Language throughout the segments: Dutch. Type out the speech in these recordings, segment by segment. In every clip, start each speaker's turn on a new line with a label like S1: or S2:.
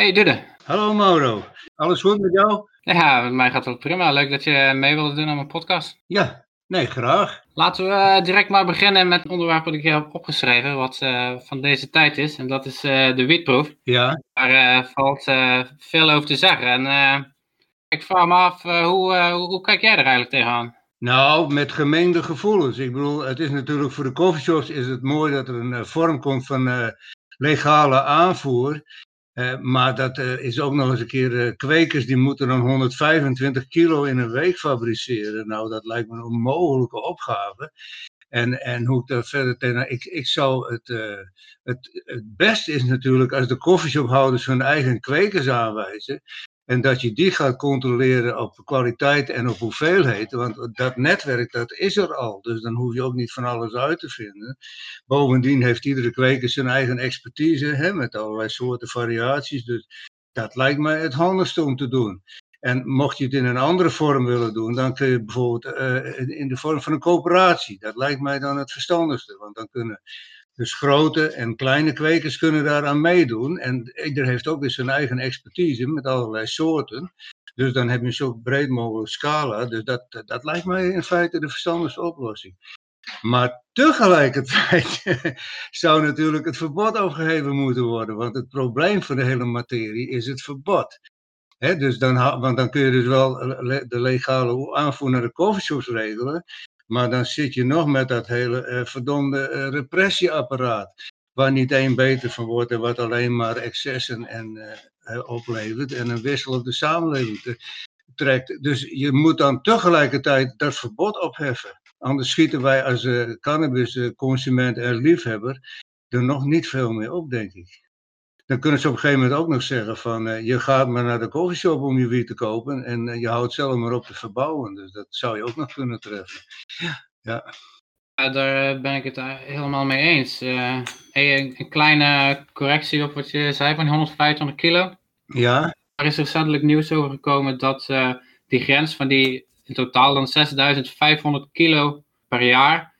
S1: Hey Dude.
S2: Hallo Mauro. Alles goed met jou?
S1: Ja, met mij gaat het prima. Leuk dat je mee wilde doen aan mijn podcast.
S2: Ja, nee, graag.
S1: Laten we eh, direct maar beginnen met het onderwerp dat ik hier heb opgeschreven, wat uh, van deze tijd is. En dat is uh, de wietproef.
S2: Ja.
S1: Daar valt veel over te zeggen. En ik vraag me af, hoe, hoe kijk jij er eigenlijk tegenaan?
S2: Nou, met gemeende gevoelens. Ik bedoel, het is natuurlijk voor de coffeeshops is het mooi dat er een vorm komt van legale aanvoer. Uh, maar dat uh, is ook nog eens een keer, uh, kwekers die moeten dan 125 kilo in een week fabriceren. Nou, dat lijkt me een onmogelijke opgave. En, en hoe ik daar verder tegen. Ik, ik zou het, het. Het beste is natuurlijk als de koffieshophouders hun eigen kwekers aanwijzen. En dat je die gaat controleren op kwaliteit en op hoeveelheid. Want dat netwerk, dat is er al. Dus dan hoef je ook niet van alles uit te vinden. Bovendien heeft iedere kweker zijn eigen expertise. Hè, met allerlei soorten variaties. Dus dat lijkt mij het handigste om te doen. En mocht je het in een andere vorm willen doen, dan kun je bijvoorbeeld uh, in de vorm van een coöperatie. Dat lijkt mij dan het verstandigste. Want dan kunnen dus grote en kleine kwekers kunnen daaraan meedoen. En ieder heeft ook weer zijn eigen expertise met allerlei soorten. Dus dan heb je zo breed mogelijk scala. Dus dat, dat lijkt mij in feite de verstandigste oplossing. Maar tegelijkertijd zou natuurlijk het verbod opgeheven moeten worden. Want het probleem van de hele materie is het verbod. dus dan, want dan kun je dus wel de legale aanvoer naar de coffeeshops regelen. Maar dan zit je nog met dat hele uh, verdomde uh, repressieapparaat. Waar niet één beter van wordt en wat alleen maar excessen en, uh, oplevert. En een wissel op de samenleving trekt. Dus je moet dan tegelijkertijd dat verbod opheffen. Anders schieten wij als cannabisconsument en liefhebber er nog niet veel meer op, denk ik dan kunnen ze op een gegeven moment ook nog zeggen van uh, je gaat maar naar de koffieshop om je wiet te kopen en uh, je houdt zelf maar op te verbouwen. Dus dat zou je ook nog kunnen treffen. Ja.
S1: ja daar eh, ben ik het helemaal mee eens. Uh, een, een, kleine correctie op wat je zei van 125 kilo.
S2: Ja.
S1: Er is recentelijk nieuws over gekomen dat die grens van die in totaal dan 6500 kilo per jaar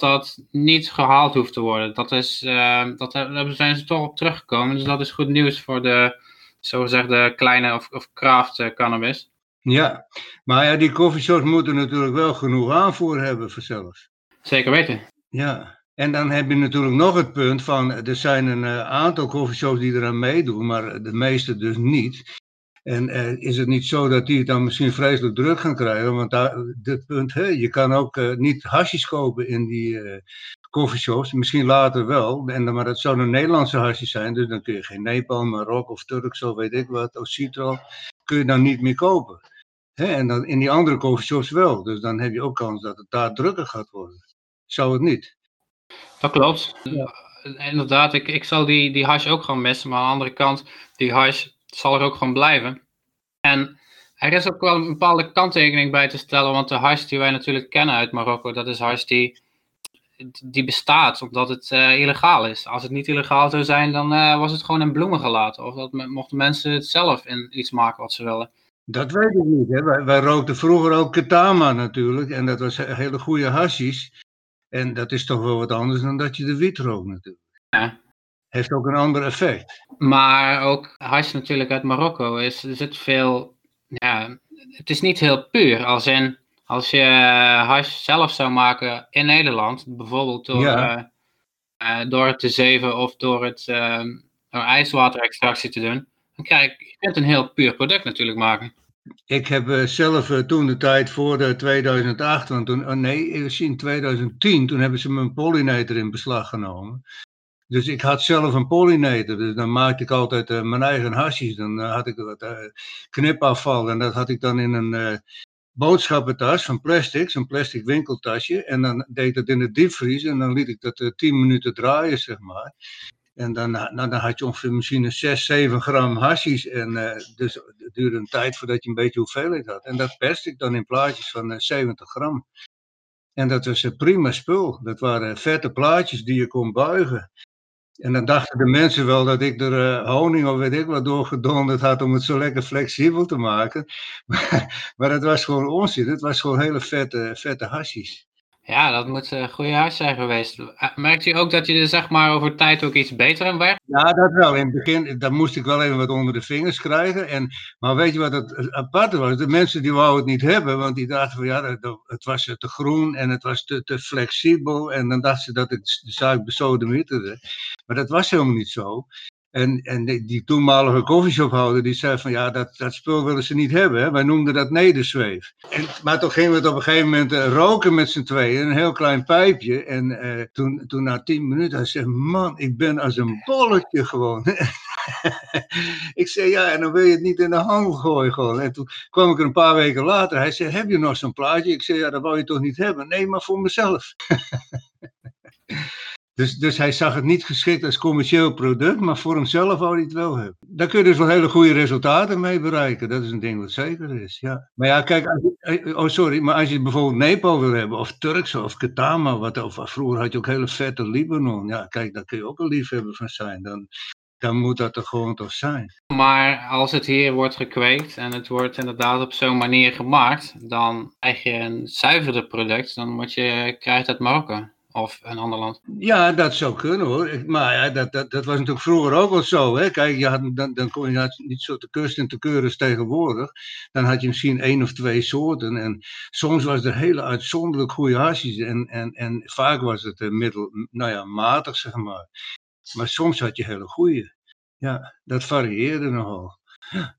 S1: dat niet gehaald hoeft te worden. Dat is, uh, dat, daar zijn ze toch op teruggekomen. Dus dat is goed nieuws voor de, zogezegde kleine of, of craft uh, cannabis.
S2: Ja, maar ja, die coffeeshops moeten natuurlijk wel genoeg aanvoer hebben vanzelf.
S1: Zeker weten.
S2: Ja, en dan heb je natuurlijk nog het punt van, er zijn een uh, aantal coffeeshops die eraan meedoen, maar de meeste dus niet. En uh, is het niet zo dat die het dan misschien vreselijk druk gaan krijgen? Want daar, dit punt, hè, je kan ook uh, niet hasjes kopen in die uh, coffeeshops. Misschien later wel, en, maar dat zouden Nederlandse hasjes zijn. Dus dan kun je geen Nepal, Marokko of Turk, zo weet ik wat, of Citro, kun je dan niet meer kopen. Hè, en dan in die andere coffeeshops wel. Dus dan heb je ook kans dat het daar drukker gaat worden. Zou het niet?
S1: Dat klopt. Ja. Inderdaad, ik, ik zal die, die hash ook gewoon missen. Maar aan de andere kant, die hash zal er ook gewoon blijven. En er is ook wel een bepaalde kanttekening bij te stellen, want de hash die wij natuurlijk kennen uit Marokko, dat is hash die, die bestaat omdat het uh, illegaal is. Als het niet illegaal zou zijn, dan uh, was het gewoon in bloemen gelaten. Of dat mochten mensen het zelf in iets maken wat ze willen.
S2: Dat weet ik niet. Hè. Wij, wij rookten vroeger ook ketama natuurlijk. En dat was hele goede hashies. En dat is toch wel wat anders dan dat je de wit rookt natuurlijk.
S1: Ja
S2: heeft ook een ander effect.
S1: Maar ook hash natuurlijk uit Marokko is, er zit veel, ja, het is niet heel puur. Als in, als je hash zelf zou maken in Nederland, bijvoorbeeld door, ja. uh, door het te zeven of door het uh, door ijswaterextractie te doen, dan krijg je, je kunt een heel puur product natuurlijk maken.
S2: Ik heb zelf toen de tijd voor de 2008, want toen, oh nee, in 2010, toen hebben ze mijn pollinator in beslag genomen. Dus ik had zelf een pollinator, dus dan maakte ik altijd uh, mijn eigen hasjes. Dan uh, had ik wat uh, knipafval en dat had ik dan in een boodschappentas van plastic, zo'n plastic winkeltasje. En dan deed ik dat in de diepvries en dan liet ik dat 10 minuten draaien, zeg maar. En dan, nou, dan had je ongeveer misschien 6, 7 gram hashies. En dus het duurde een tijd voordat je een beetje hoeveelheid had. En dat perste ik dan in plaatjes van 70 gram. En dat was een prima spul. Dat waren vette plaatjes die je kon buigen. En dan dachten de mensen wel dat ik er uh, honing of weet ik wat doorgedonderd had om het zo lekker flexibel te maken. Maar, maar het was gewoon onzin. Het was gewoon hele vette, vette hasjes.
S1: Ja, dat moet een goede huis zijn geweest. Eh, merkt u ook dat je er zeg maar over tijd ook iets beter in werd?
S2: Ja, dat wel. In het begin daar moest ik wel even wat onder de vingers krijgen. En, maar weet je wat het aparte was? De mensen die wouden het niet hebben, want die dachten van ja, het was te groen en het was te, te flexibel. En dan dachten ze dat ik de zaak besodemieterde. Maar dat was helemaal niet zo. En, en die, toenmalige koffieshophouder die zei van ja, dat, dat spul willen ze niet hebben. Hè? Wij noemden dat nederzweef. Maar toen gingen we het op een gegeven moment uh, roken met z'n tweeën, een heel klein pijpje. En uh, toen, toen na tien minuten, hij zei man, ik ben als een bolletje gewoon. ik zei ja, en dan wil je het niet in de handel gooien gewoon. En toen kwam ik er een paar weken later, hij zei heb je nog zo'n plaatje? Ik zei ja, dat wou je toch niet hebben? Nee, maar voor mezelf. Dus, dus hij zag het niet geschikt als commercieel product, maar voor hemzelf wou hij het wel hebben. Daar kun je dus wel hele goede resultaten mee bereiken. Dat is een ding wat zeker is. Ja. Maar ja, kijk, eh, oh sorry, maar als je bijvoorbeeld Nepal wil hebben, of Turks of Katama, wat, of vroeger had je ook hele vette Libanon. Ja, kijk, daar kun je ook een liefhebber van zijn. Dan, dan moet dat er gewoon toch zijn.
S1: Maar als het hier wordt gekweekt en het wordt inderdaad op zo'n manier gemaakt, dan krijg je een zuiverder product dan wat je krijgt uit Marokko of een ander land?
S2: Ja, dat zou kunnen hoor. Maar ja, dat, dat, dat was natuurlijk vroeger ook al zo. Hè? Kijk, je had, dan, dan kon je niet zo te kust en te keuren tegenwoordig. Dan had je misschien één of twee soorten. En soms was er hele uitzonderlijk goede hasjes. En, en, en vaak was het uh, middel, nou ja, matig zeg maar. Maar soms had je hele goede. Ja, dat varieerde nogal. Ja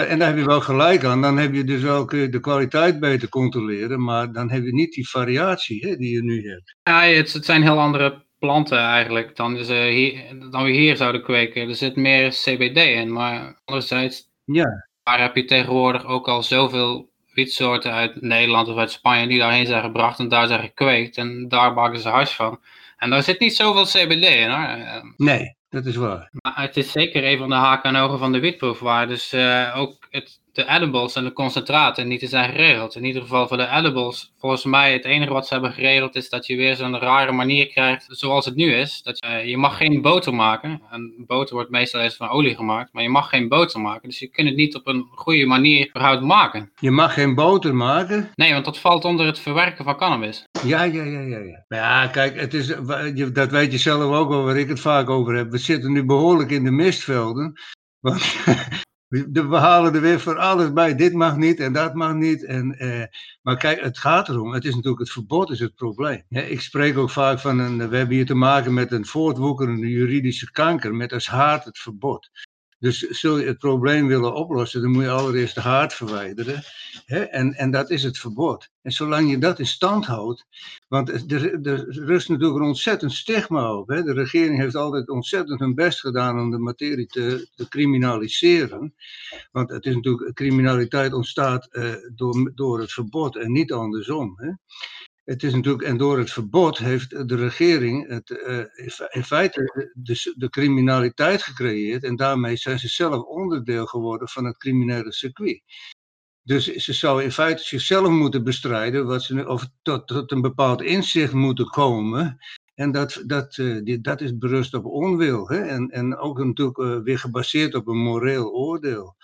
S2: en daar heb je wel gelijk aan. Dan heb je dus kun je de kwaliteit beter controleren, maar dan heb je niet die variatie hè, die je nu hebt.
S1: Ja, het, het zijn heel andere planten eigenlijk dan, hier, dan we hier zouden kweken. Er zit meer CBD in, maar anderzijds
S2: ja.
S1: waar heb je tegenwoordig ook al zoveel wietsoorten uit Nederland of uit Spanje die daarheen zijn gebracht en daar zijn gekweekt en daar bakken ze hash van. En daar zit niet zoveel CBD in hoor.
S2: Nee, dat is waar.
S1: Maar het is zeker een van de haken en ogen van de witproef, waar dus uh, ook het de edibles en de concentraten niet te zijn geregeld. In ieder geval voor de edibles, volgens mij het enige wat ze hebben geregeld is dat je weer zo'n rare manier krijgt zoals het nu is. Dat je, je mag geen boter maken. En boter wordt meestal eens van olie gemaakt, maar je mag geen boter maken. Dus je kunt het niet op een goede manier überhaupt maken.
S2: Je mag geen boter maken?
S1: Nee, want dat valt onder het verwerken van cannabis.
S2: Ja, ja, ja, ja. Ja, ja kijk, het is, dat weet je zelf ook wel waar ik het vaak over heb. We zitten nu behoorlijk in de mistvelden. Want we halen er weer voor alles bij. Dit mag niet en dat mag niet. En, eh, maar kijk, het gaat erom. Het is natuurlijk het verbod is het probleem. ik spreek ook vaak van een. We hebben hier te maken met een voortwoekerende juridische kanker. Met als haat het verbod. Dus zul je het probleem willen oplossen, dan moet je allereerst de haard verwijderen. Hè? En, en dat is het verbod. En zolang je dat in stand houdt, want er, er rust natuurlijk een ontzettend stigma op. Hè? De regering heeft altijd ontzettend hun best gedaan om de materie te, te criminaliseren. Want het is natuurlijk, criminaliteit ontstaat uh, door, door het verbod en niet andersom. Hè? Het is natuurlijk, en door het verbod heeft de regering het, uh, in feite de, criminaliteit gecreëerd en daarmee zijn ze zelf onderdeel geworden van het criminele circuit. Dus ze zou in feite zichzelf moeten bestrijden, wat ze, of tot, tot een bepaald inzicht moeten komen. En dat, dat, die, dat is berust op onwil. Hè? En, en ook natuurlijk uh, weer gebaseerd op een moreel oordeel.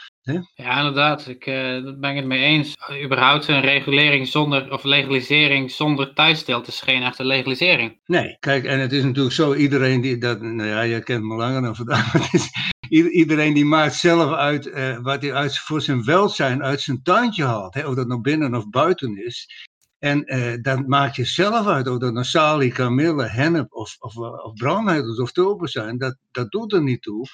S1: Ja, inderdaad. Ik uh, ben ik het mee eens. Überhaupt een regulering zonder, of legalisering zonder thuisstelt is geen echte legalisering.
S2: Nee, kijk, en het is natuurlijk zo, iedereen die dat, nou ja, je kent me langer dan vandaag, maar is, iedereen die maakt zelf uit uh, wat hij uit, voor zijn welzijn uit zijn tuintje haalt. Hè? Of dat nou binnen of buiten is. En uh, dat maakt je zelf uit, of dat nou salie, kamille, hennep of, of, of brandnetels of tulpen zijn, dat, dat doet er niet toe.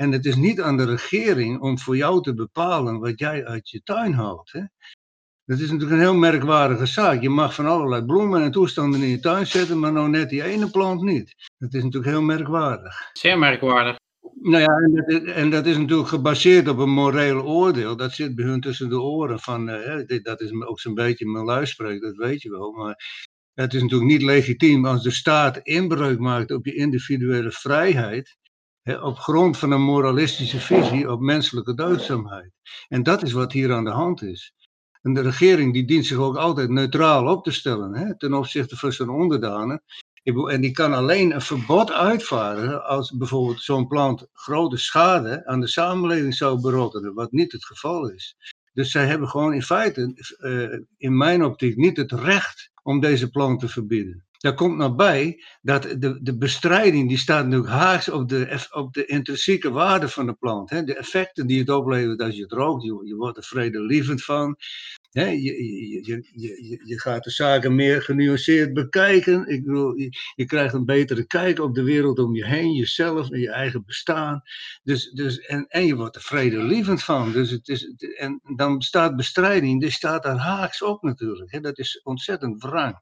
S2: En het is niet aan de regering om voor jou te bepalen wat jij uit je tuin haalt. Hè? Dat is natuurlijk een heel merkwaardige zaak. Je mag van allerlei bloemen en toestanden in je tuin zetten, maar nou net die ene plant niet. Dat is natuurlijk heel merkwaardig.
S1: Zeer merkwaardig.
S2: Nou ja, en dat, en dat is natuurlijk gebaseerd op een moreel oordeel. Dat zit bij hun tussen de oren. Van, uh, dat is ook zo'n beetje mijn luispreek, dat weet je wel. Maar het is natuurlijk niet legitiem als de staat inbreuk maakt op je individuele vrijheid op grond van een moralistische visie op menselijke deugdzaamheid. En dat is wat hier aan de hand is. En de regering die dient zich ook altijd neutraal op te stellen hè, ten opzichte van zijn onderdanen. En die kan alleen een verbod uitvaardigen als bijvoorbeeld zo'n plant grote schade aan de samenleving zou berokkenen, wat niet het geval is. Dus zij hebben gewoon in feite, uh, in mijn optiek, niet het recht om deze plant te verbieden. Daar komt nog bij dat de, de bestrijding, die staat natuurlijk haaks op de, op de intrinsieke waarde van de plant. Hè? De effecten die het oplevert als je het rookt, je, je wordt er vredelievend van. Hè? Je, je, je, je, gaat de zaken meer genuanceerd bekijken. Ik bedoel, je, je krijgt een betere kijk op de wereld om je heen, jezelf en je eigen bestaan. Dus, dus, en, en je wordt er vredelievend van. Dus het is, en dan staat bestrijding, die staat daar haaks op natuurlijk. Hè? Dat is ontzettend wrang.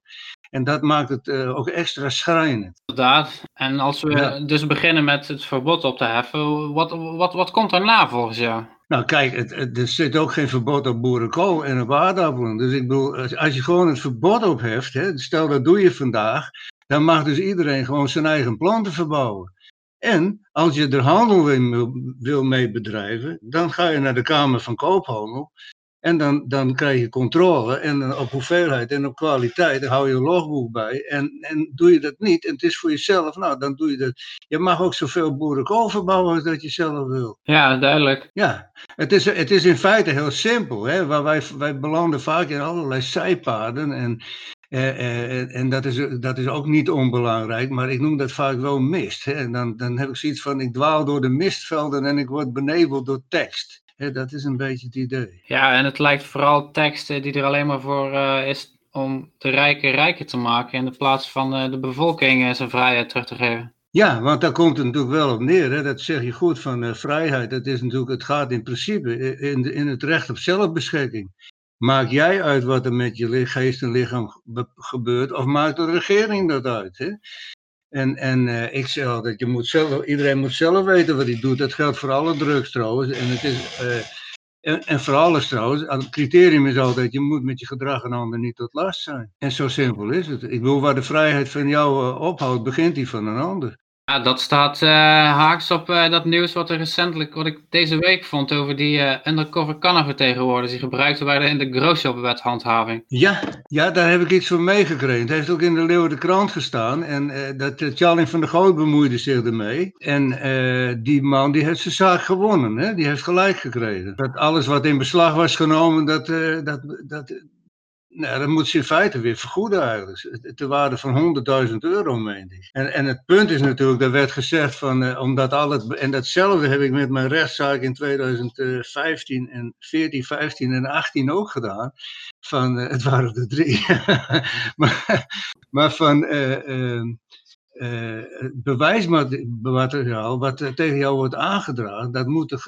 S2: En dat maakt het uh, ook extra schrijnend.
S1: Inderdaad. En als we ja. dus beginnen met het verbod op te heffen, wat, wat, wat komt daarna volgens jou?
S2: Nou kijk, er zit ook geen verbod op boerenkool en op aardappelen. Dus ik bedoel, als, je gewoon het verbod opheft, hè, stel dat doe je vandaag, dan mag dus iedereen gewoon zijn eigen planten verbouwen. En als je er handel wil, wil mee bedrijven, dan ga je naar de Kamer van Koophandel en dan, dan krijg je controle en op hoeveelheid en op kwaliteit. Dan hou je een logboek bij. En, en doe je dat niet, en het is voor jezelf, nou dan doe je dat. Je mag ook zoveel boerenkool verbouwen als dat je zelf wil.
S1: Ja, duidelijk.
S2: Ja, het is, het is in feite heel simpel. Hè? Waar wij, wij belanden vaak in allerlei zijpaden. En, en, en dat, is, dat is ook niet onbelangrijk, maar ik noem dat vaak wel mist. Hè? En dan, dan heb ik zoiets van: ik dwaal door de mistvelden en ik word beneveld door tekst dat is een beetje het idee.
S1: Ja, en het lijkt vooral teksten die er alleen maar voor uh, is om de rijken rijker te maken in plaats van uh, de bevolking zijn vrijheid terug te geven.
S2: Ja, want daar komt het natuurlijk wel op neer. Hè? Dat zeg je goed van uh, vrijheid. Dat is natuurlijk, het gaat in principe in, de, in het recht op zelfbeschikking. Maak jij uit wat er met je geest en lichaam gebeurt, of maakt de regering dat uit? Hè? En, en uh, ik zeg altijd, je moet zelf, iedereen moet zelf weten wat hij doet. Dat geldt voor alle drugs trouwens. En, het is, uh, en, en, voor alles trouwens. Het criterium is altijd, je moet met je gedrag een ander niet tot last zijn. En zo simpel is het. Ik bedoel, waar de vrijheid van jou uh, ophoudt, begint die van een ander.
S1: Ja, dat staat uh, haaks op uh, dat nieuws wat er recentelijk, wat ik deze week vond over die uh, undercover kannenvertegenwoordigers die gebruikt werden in de growshop handhaving.
S2: Ja, ja, daar heb ik iets van meegekregen. Het heeft ook in de Leeuwen Krant gestaan en dat Charlie van der Goot bemoeide zich ermee. En die man die heeft zijn zaak gewonnen, hè? die heeft gelijk gekregen. Dat alles wat in beslag was genomen, dat, dat, dat, nou, dat moet ze in feite weer vergoeden eigenlijk. Ter waarde van 100.000 euro, meen ik. En, en het punt is natuurlijk, er werd gezegd van, uh, omdat al het, en datzelfde heb ik met mijn rechtszaak in 2015 en 14, 15 en 18 ook gedaan. Van, uh, het waren er drie. maar, maar van, uh, uh, bewijsmateriaal wat tegen jou wordt aangedragen, dat moet de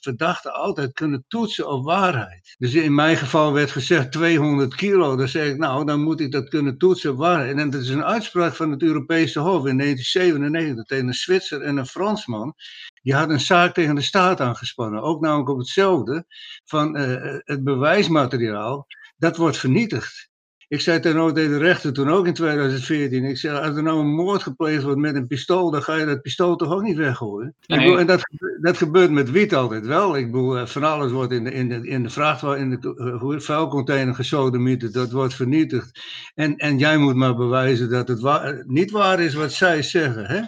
S2: verdachte altijd kunnen toetsen op waarheid. Dus in mijn geval werd gezegd 200 kilo, dan zeg ik nou, dan moet ik dat kunnen toetsen op waarheid. En dat is een uitspraak van het Europese Hof in 1997 tegen een Zwitser en een Fransman. Die had een zaak tegen de staat aangespannen, ook namelijk op hetzelfde, van uh, het bewijsmateriaal, dat wordt vernietigd. Ik zei ten tegen de rechter toen ook in 2014. Ik zei, als er nou een moord gepleegd wordt met een pistool, dan ga je dat pistool toch ook niet weggooien. Nee. Bedoel, en dat, dat gebeurt met wiet altijd wel. Ik bedoel, eh, van alles wordt in de, in de, in de vrachtwagen, in de uh, vuilcontainer gesodemieterd, dat wordt vernietigd. En, en jij moet maar bewijzen dat het waar, niet waar is wat zij zeggen. Hè?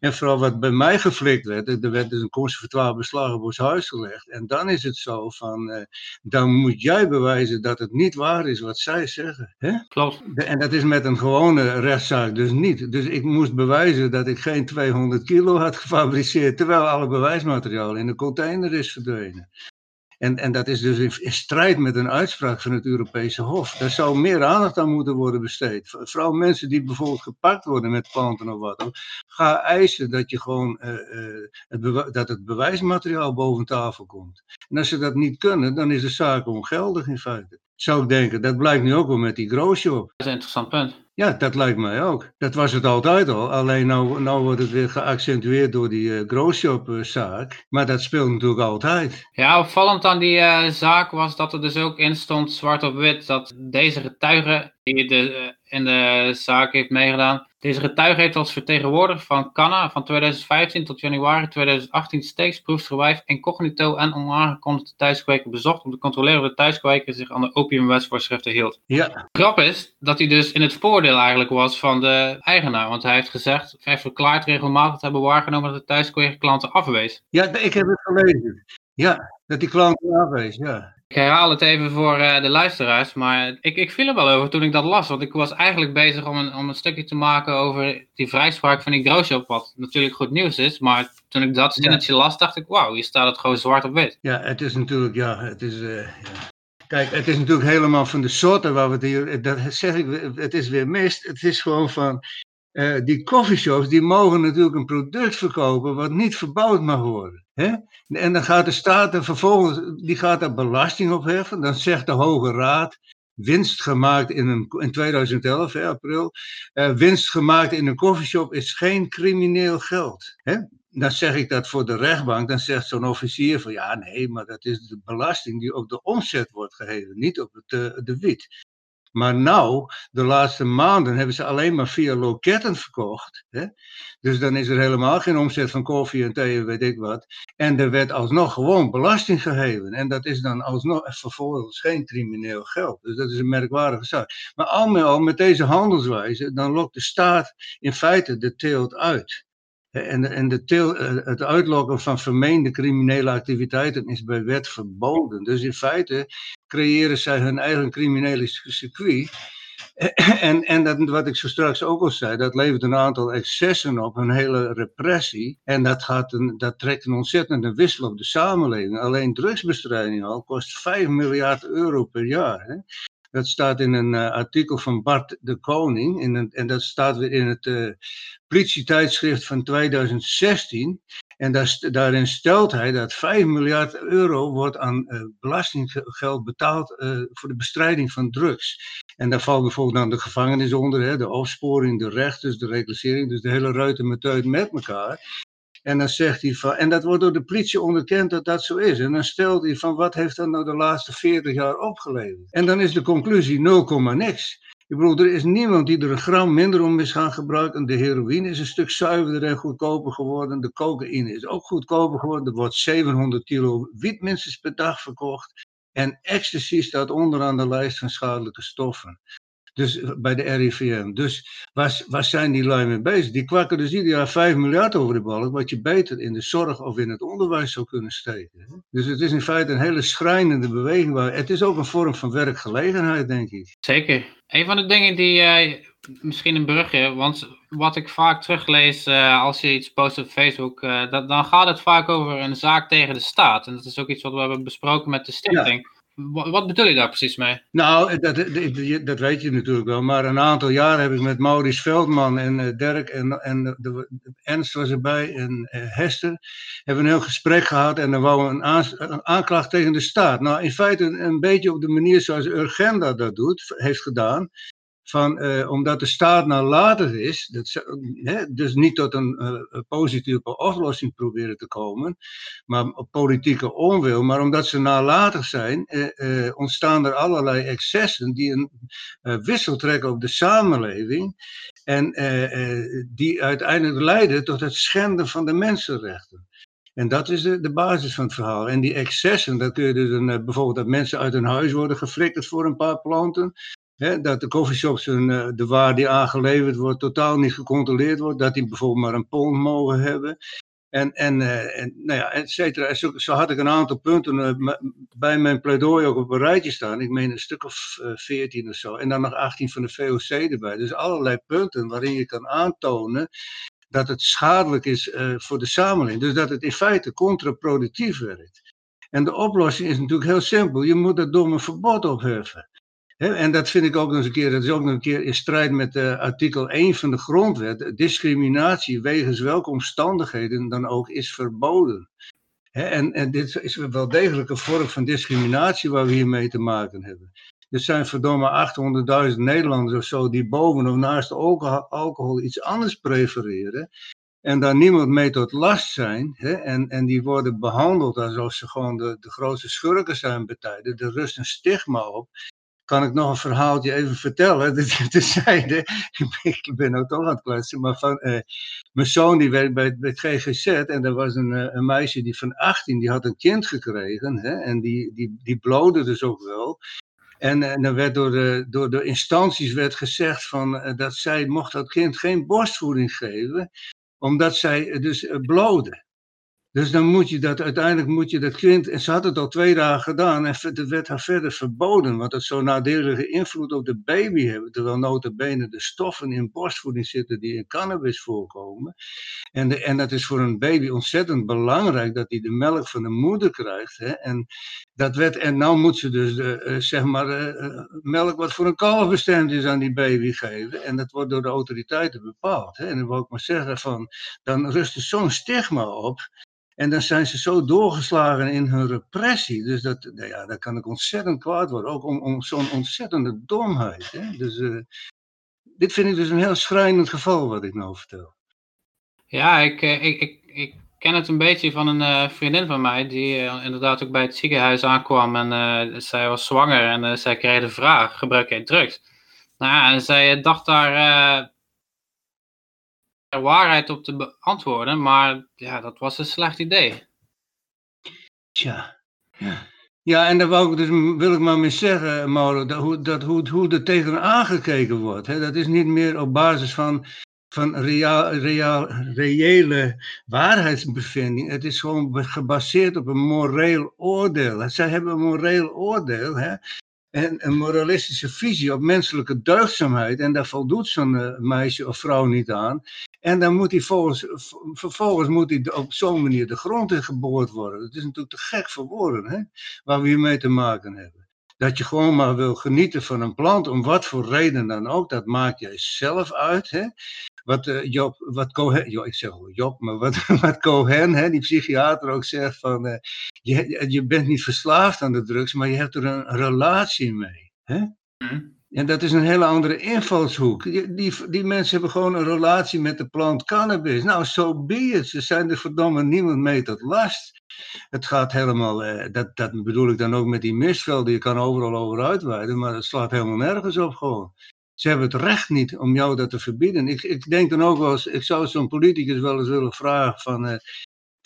S2: En vooral wat bij mij geflikt werd, er werd dus een conservatoire beslag op ons huis gelegd. En dan is het zo van, uh, dan moet jij bewijzen dat het niet waar is wat zij zeggen. Hè?
S1: Klopt.
S2: En dat is met een gewone rechtszaak dus niet. Dus ik moest bewijzen dat ik geen 200 kilo had gefabriceerd, terwijl alle bewijsmateriaal in de container is verdwenen. En, en dat is dus in, strijd met een uitspraak van het Europese Hof. Daar zou meer aandacht aan moeten worden besteed. Vooral mensen die bijvoorbeeld gepakt worden met planten of wat. Ga eisen dat, je gewoon, uh, het dat het bewijsmateriaal boven tafel komt. En als ze dat niet kunnen, dan is de zaak ongeldig in feite. Zou ik denken. Dat blijkt nu ook wel met die growshop.
S1: Dat is een interessant punt.
S2: Ja, dat lijkt mij ook. Dat was het altijd al. Alleen nou, nou wordt het weer geaccentueerd door die uh, growshop-zaak. Maar dat speelt natuurlijk altijd.
S1: Ja, opvallend aan die uh, zaak was dat er dus ook in stond, zwart op wit, dat deze getuige die de, in de zaak heeft meegedaan, deze getuige heeft als vertegenwoordiger van Canna van 2015 tot januari 2018 steeds proefsgewijf incognito en onaangekondigd thuiskweker bezocht om te controleren of de thuiskweker zich aan de opiumwetsvoorschriften hield.
S2: Ja.
S1: Grap is dat hij dus in het voordeel eigenlijk was van de eigenaar, want hij heeft gezegd, hij heeft verklaard regelmatig te hebben waargenomen dat de thuiskweker klanten afwees.
S2: Ja, ik heb het gelezen. Ja, dat die klanten afwees, ja.
S1: Ik herhaal het even voor uh, de luisteraars, maar ik, ik viel er wel over toen ik dat las. Want ik was eigenlijk bezig om een, om een stukje te maken over die vrijspraak van die Grosjean, wat natuurlijk goed nieuws is. Maar toen ik dat zinnetje ja. las, dacht ik, wauw, hier staat het gewoon zwart op wit.
S2: Ja, het is natuurlijk, ja, het is... Uh, ja. Kijk, het is natuurlijk helemaal van de soorten waar we het hier, dat zeg ik, het is weer mist. Het is gewoon van, uh, die coffeeshops, die mogen natuurlijk een product verkopen wat niet verbouwd mag worden. Hè? En dan gaat de staat er vervolgens, die gaat daar belasting op heffen. Dan zegt de Hoge Raad, winst gemaakt in, een, in 2011, hè, april, uh, winst gemaakt in een coffeeshop is geen crimineel geld. Hè? Dan zeg ik dat voor de rechtbank, dan zegt zo'n officier van ja, nee, maar dat is de belasting die op de omzet wordt geheven, niet op het, uh, de wiet. Maar nou, de laatste maanden hebben ze alleen maar via loketten verkocht. Hè? Dus dan is er helemaal geen omzet van koffie en thee en weet ik wat. En er werd alsnog gewoon belasting geheven. En dat is dan alsnog vervolgens geen crimineel geld. Dus dat is een merkwaardige zaak. Maar al met al, met deze handelswijze, dan lokt de staat in feite de teelt uit. En, en de eh, het uitlokken van vermeende criminele activiteiten is bij wet verboden. Dus in feite creëren zij hun eigen criminele circuit. En, en dat, wat ik zo straks ook al zei, dat levert een aantal excessen op, een hele repressie. En dat, gaat een, dat trekt een ontzettende wissel op de samenleving. Alleen drugsbestrijding al kost 5 miljard euro per jaar. Hè? Dat staat in een uh, artikel van Bart de Koning. In en dat staat weer in het uh, politietijdschrift van 2016. En daar, daarin stelt hij dat 5 miljard euro wordt aan uh, belastinggeld betaald voor de bestrijding van drugs. En daar valt bijvoorbeeld dan de gevangenis onder, hè, de opsporing, de rechters, de reclassering, dus de hele ruitenmeteut met elkaar. En dan zegt hij van, en dat wordt door de politie onderkend dat dat zo is. En dan stelt hij van, wat heeft dat nou de laatste 40 jaar opgeleverd? En dan is de conclusie 0, niks. Ik bedoel, er is niemand die er een gram minder om is gaan gebruiken. De heroïne is een stuk zuiverder en goedkoper geworden. De cocaïne is ook goedkoper geworden. Er wordt 700 kilo wiet minstens per dag verkocht. En ecstasy staat onderaan de lijst van schadelijke stoffen. Dus eh, bij de RIVM. Dus waar, waar zijn die lui mee bezig? Die kwakken dus ieder jaar 5 miljard over de balk, wat je beter in de zorg of in het onderwijs zou kunnen steken. Dus het is in feite een hele schrijnende beweging. Waar, het is ook een vorm van werkgelegenheid, denk ik.
S1: Zeker. Een van de dingen die, uh, misschien een brugje, want wat ik vaak teruglees uh, als je iets post op Facebook, uh, dat, dan gaat het vaak over een zaak tegen de staat. En dat is ook iets wat we hebben besproken met de stichting. Ja. Wat bedoel je daar precies mee?
S2: Nou, dat, dat weet je natuurlijk wel. Maar een aantal jaar heb ik met Maurice Veldman en uh, Dirk en, en de, Ernst was erbij en uh, Hester. Hebben een heel gesprek gehad en dan wou een, een, aanklacht tegen de staat. Nou, in feite een, een beetje op de manier zoals Urgenda dat doet, heeft gedaan van, uh, omdat de staat nalatig is, dat, dus niet tot een uh, positieve oplossing proberen te komen, maar op politieke onwil, maar omdat ze nalatig zijn, uh, ontstaan er allerlei excessen die een wissel trekken op de samenleving en die uiteindelijk leiden tot het schenden van de mensenrechten. En dat is de, de, basis van het verhaal. En die excessen, dat kun je dus een, bijvoorbeeld dat mensen uit hun huis worden geflikkerd voor een paar planten dat de coffeeshops eh, de waar die aangeleverd wordt totaal niet gecontroleerd wordt. Dat die bijvoorbeeld maar een pond mogen hebben. En, en, uh, en nou ja, et cetera. Zo, zo, had ik een aantal punten uh, bij mijn pleidooi ook op een rijtje staan. Ik meen een stuk of veertien of zo. En dan nog 18 van de VOC erbij. Dus allerlei punten waarin je kan aantonen dat het schadelijk is voor de samenleving. Dus dat het in feite contraproductief werkt. En de oplossing is natuurlijk heel simpel. Je moet dat domme verbod opheffen en dat vind ik ook nog eens een keer, dat is ook nog een keer in strijd met uh, artikel 1 van de grondwet. Discriminatie wegens welke omstandigheden dan ook is verboden. en, en dit is wel degelijk een vorm van discriminatie waar we hiermee te maken hebben. Er zijn verdomme 800.000 Nederlanders of zo die boven of naast alcohol, alcohol iets anders prefereren. En daar niemand mee tot last zijn. en, en die worden behandeld alsof ze gewoon de, de grootste schurken zijn betijden. Er rust een stigma op kan ik nog een verhaaltje even vertellen. Tezijde, ik ben ook toch aan het kletsen, maar van, uh, mijn zoon die werkt bij, bij het GGZ en er was een, uh, een meisje die van 18, die had een kind gekregen hè, en die, die, die blode dus ook wel. En, en er werd door de, door de instanties werd gezegd van, dat zij mocht dat kind geen borstvoeding geven, omdat zij dus blode. Dus dan moet je dat, uiteindelijk moet je dat kind, en ze had het al twee dagen gedaan, en het werd haar verder verboden, want het zou nadelige invloed op de baby hebben, terwijl notabene de stoffen in borstvoeding zitten die in cannabis voorkomen. En, de, en dat is voor een baby ontzettend belangrijk, dat hij de melk van de moeder krijgt. Hè? En, dat werd, en nou moet ze dus de, uh, zeg maar, uh, melk wat voor een kalf bestemd is aan die baby geven. En dat wordt door de autoriteiten bepaald. Hè? En dan wil ik maar zeggen van, dan rust er zo'n stigma op. En dan zijn ze zo doorgeslagen in hun repressie. Dus dat, nou ja, dat kan ik ontzettend kwaad worden. Ook om, om zo'n ontzettende domheid. Hè? Dus uh, dit vind ik dus een heel schrijnend geval wat ik nou vertel.
S1: Ja, ik, ik, ik, ik ken het een beetje van een uh, vriendin van mij. Die inderdaad ook bij het ziekenhuis aankwam. En zij was zwanger en zij kreeg de vraag, gebruik jij drugs? Nou ja, en zij dacht daar waarheid op te beantwoorden, maar ja, dat was een slecht idee.
S2: Tja, ja. Ja, en daar wou ik dus, wil ik maar mee zeggen, Mauro, dat, hoe, dat, hoe, hoe er tegen aangekeken wordt. Hè? Dat is niet meer op basis van, van reaal, reële waarheidsbevinding. Het is gewoon gebaseerd op een moreel oordeel. Zij hebben een moreel oordeel. Hè? en een moralistische visie op menselijke deugdzaamheid. En daar voldoet zo'n uh, meisje of vrouw niet aan. En dan moet hij volgens, vervolgens moet hij op zo'n manier de grond in geboord worden. Dat is natuurlijk te gek voor woorden, hè? waar we hiermee te maken hebben. Dat je gewoon maar wil genieten van een plant, om wat voor reden dan ook, dat maakt jij zelf uit. Hè? Wat uh, Job, wat Cohen, jo, ik zeg Job, maar wat, wat Cohen, hè, die psychiater ook zegt van, uh, je, je bent niet verslaafd aan de drugs, maar je hebt er een relatie mee. Hè? Mm. En dat is een hele andere invalshoek. Die, die, mensen hebben gewoon een relatie met de plant cannabis. Nou, zo so be it. Ze zijn er verdomme niemand mee tot last. Het gaat helemaal, eh, dat, dat bedoel ik dan ook met die misvelden. Je kan overal over uitweiden, maar het slaat helemaal nergens op gewoon. Ze hebben het recht niet om jou dat te verbieden. Ik, ik denk dan ook wel eens, ik zou zo'n politicus wel eens willen vragen van, uh,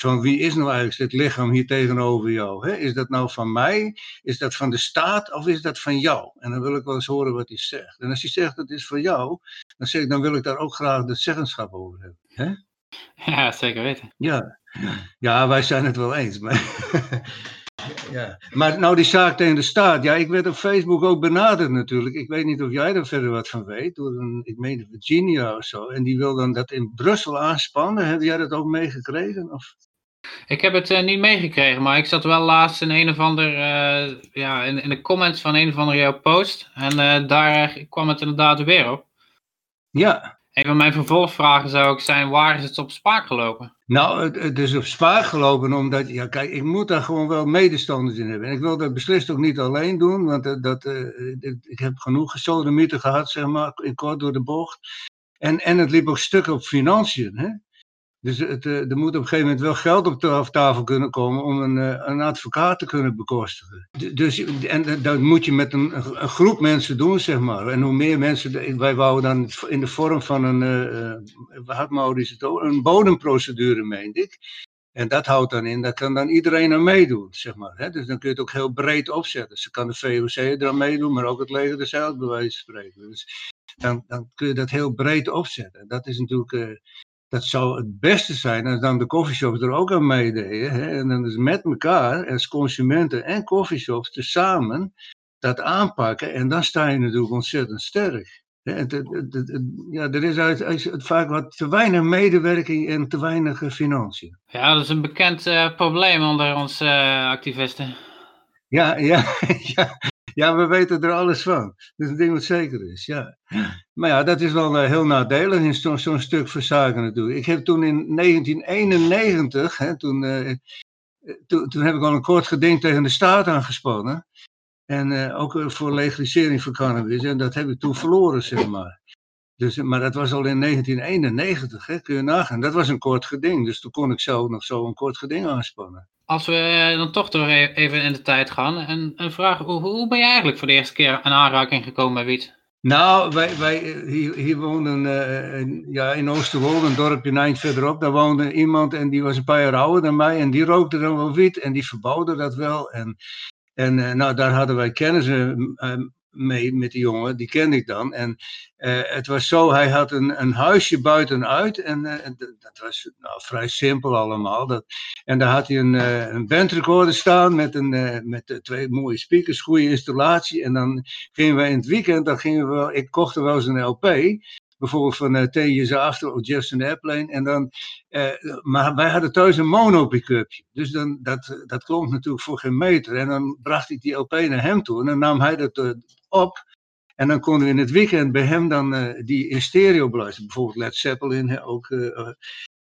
S2: van wie is nou eigenlijk dit lichaam hier tegenover jou? Hè? Is dat nou van mij? Is dat van de staat of is dat van jou? En dan wil ik wel eens horen wat hij zegt. En als hij zegt dat is van jou, dan zeg ik, dan wil ik daar ook graag de zeggenschap over hebben. Hè?
S1: Ja, zeker weten.
S2: Ja. ja, wij zijn het wel eens. Maar ja. Maar nou die zaak tegen de staat. Ja, ik werd op Facebook ook benaderd natuurlijk. Ik weet niet of jij er verder wat van weet. Door een, ik meen Virginia of zo. En die wil dan dat in Brussel aanspannen. Heb jij dat ook meegekregen? Of?
S1: Ik heb het uh, niet meegekregen, maar ik zat wel laatst in een of ander, uh, ja, in, in, de comments van een of andere jouw post. En uh, daar kwam het inderdaad weer op.
S2: Ja.
S1: Een van mijn vervolgvragen zou ook zijn, waar is het op spaak gelopen?
S2: Nou, het, het is op spaak gelopen omdat, ja kijk, ik moet daar gewoon wel medestanders in hebben. En ik wil dat beslist ook niet alleen doen, want dat, ik heb genoeg gesodemieten gehad, zeg maar, in kort door de bocht. En, en het liep ook stuk op financiën, hè. Dus het, eh, er moet op een gegeven moment wel geld op tafel kunnen komen om een, eh, een advocaat te kunnen bekostigen. Dus, en dat moet je met een, een, groep mensen doen, zeg maar. En hoe meer mensen, wij wouden dan in de vorm van een, uh, wat Maurice het ook, een bodemprocedure, meende ik. En dat houdt dan in, dat kan dan iedereen aan meedoen, zeg maar. Hè? Dus dan kun je het ook heel breed opzetten. Dus kan de VOC er aan meedoen, maar ook het leger zelf, bij wijze van spreken. Dus dan, dan kun je dat heel breed opzetten. Dat is natuurlijk dat zou het beste zijn als dan de coffeeshops er ook aan meededen. Hè? En dan is met elkaar, als consumenten en coffeeshops, tezamen dat aanpakken. En dan sta je natuurlijk ontzettend sterk. Het, het, het, ja, er is uit, vaak wat te weinig medewerking en te weinig financiën.
S1: Ja, dat is een bekend uh, probleem onder onze uh, activisten.
S2: Ja, ja, ja, ja, we weten er alles van. Dat is een ding wat zeker is, ja. Maar ja, dat is wel uh, heel nadelig in zo'n zo stuk verzaken natuurlijk. Ik heb toen in 1991, hè, toen, uh, toen, toen heb ik al een kort geding tegen de staat aangespannen. En uh, ook voor legalisering van cannabis. En dat heb ik toen verloren, zeg maar. Dus, maar dat was al in 1991, hè, kun je nagaan. Dat was een kort geding, dus toen kon ik zo nog zo een kort geding aanspannen.
S1: Als we eh, dan toch door e-, even in de tijd gaan en, en vragen, hoe, hoe ben je eigenlijk voor de eerste keer in aanraking gekomen met wiet?
S2: Nou, wij, wij eh, hier, hier woonden uh, in, ja, in Oosterwolde, een dorpje eind verderop, daar woonde iemand en die was een paar jaar ouder dan mij en die rookte dan wel wiet en die verbouwde dat wel. En, en uh, nou, daar hadden wij kennis. Mee met die jongen, die kende ik dan. En het was zo, hij had een, een huisje buitenuit en dat was nou, vrij simpel allemaal. Dat, en daar had hij een, een bandrecorder staan met, een, met twee mooie speakers, goede installatie. En dan gingen we in het weekend, dan gingen we ik kocht er wel eens een LP bijvoorbeeld van uh, T Years After of Jefferson Airplane. En dan, uh, maar wij hadden thuis een mono pick-upje. Dus dan, dat, dat klonk natuurlijk voor geen meter. En dan bracht ik die LP naar hem toe en dan nam hij dat uh, op. En dan konden we in het weekend bij hem dan die in stereo beluisteren. Bijvoorbeeld Led Zeppelin ook.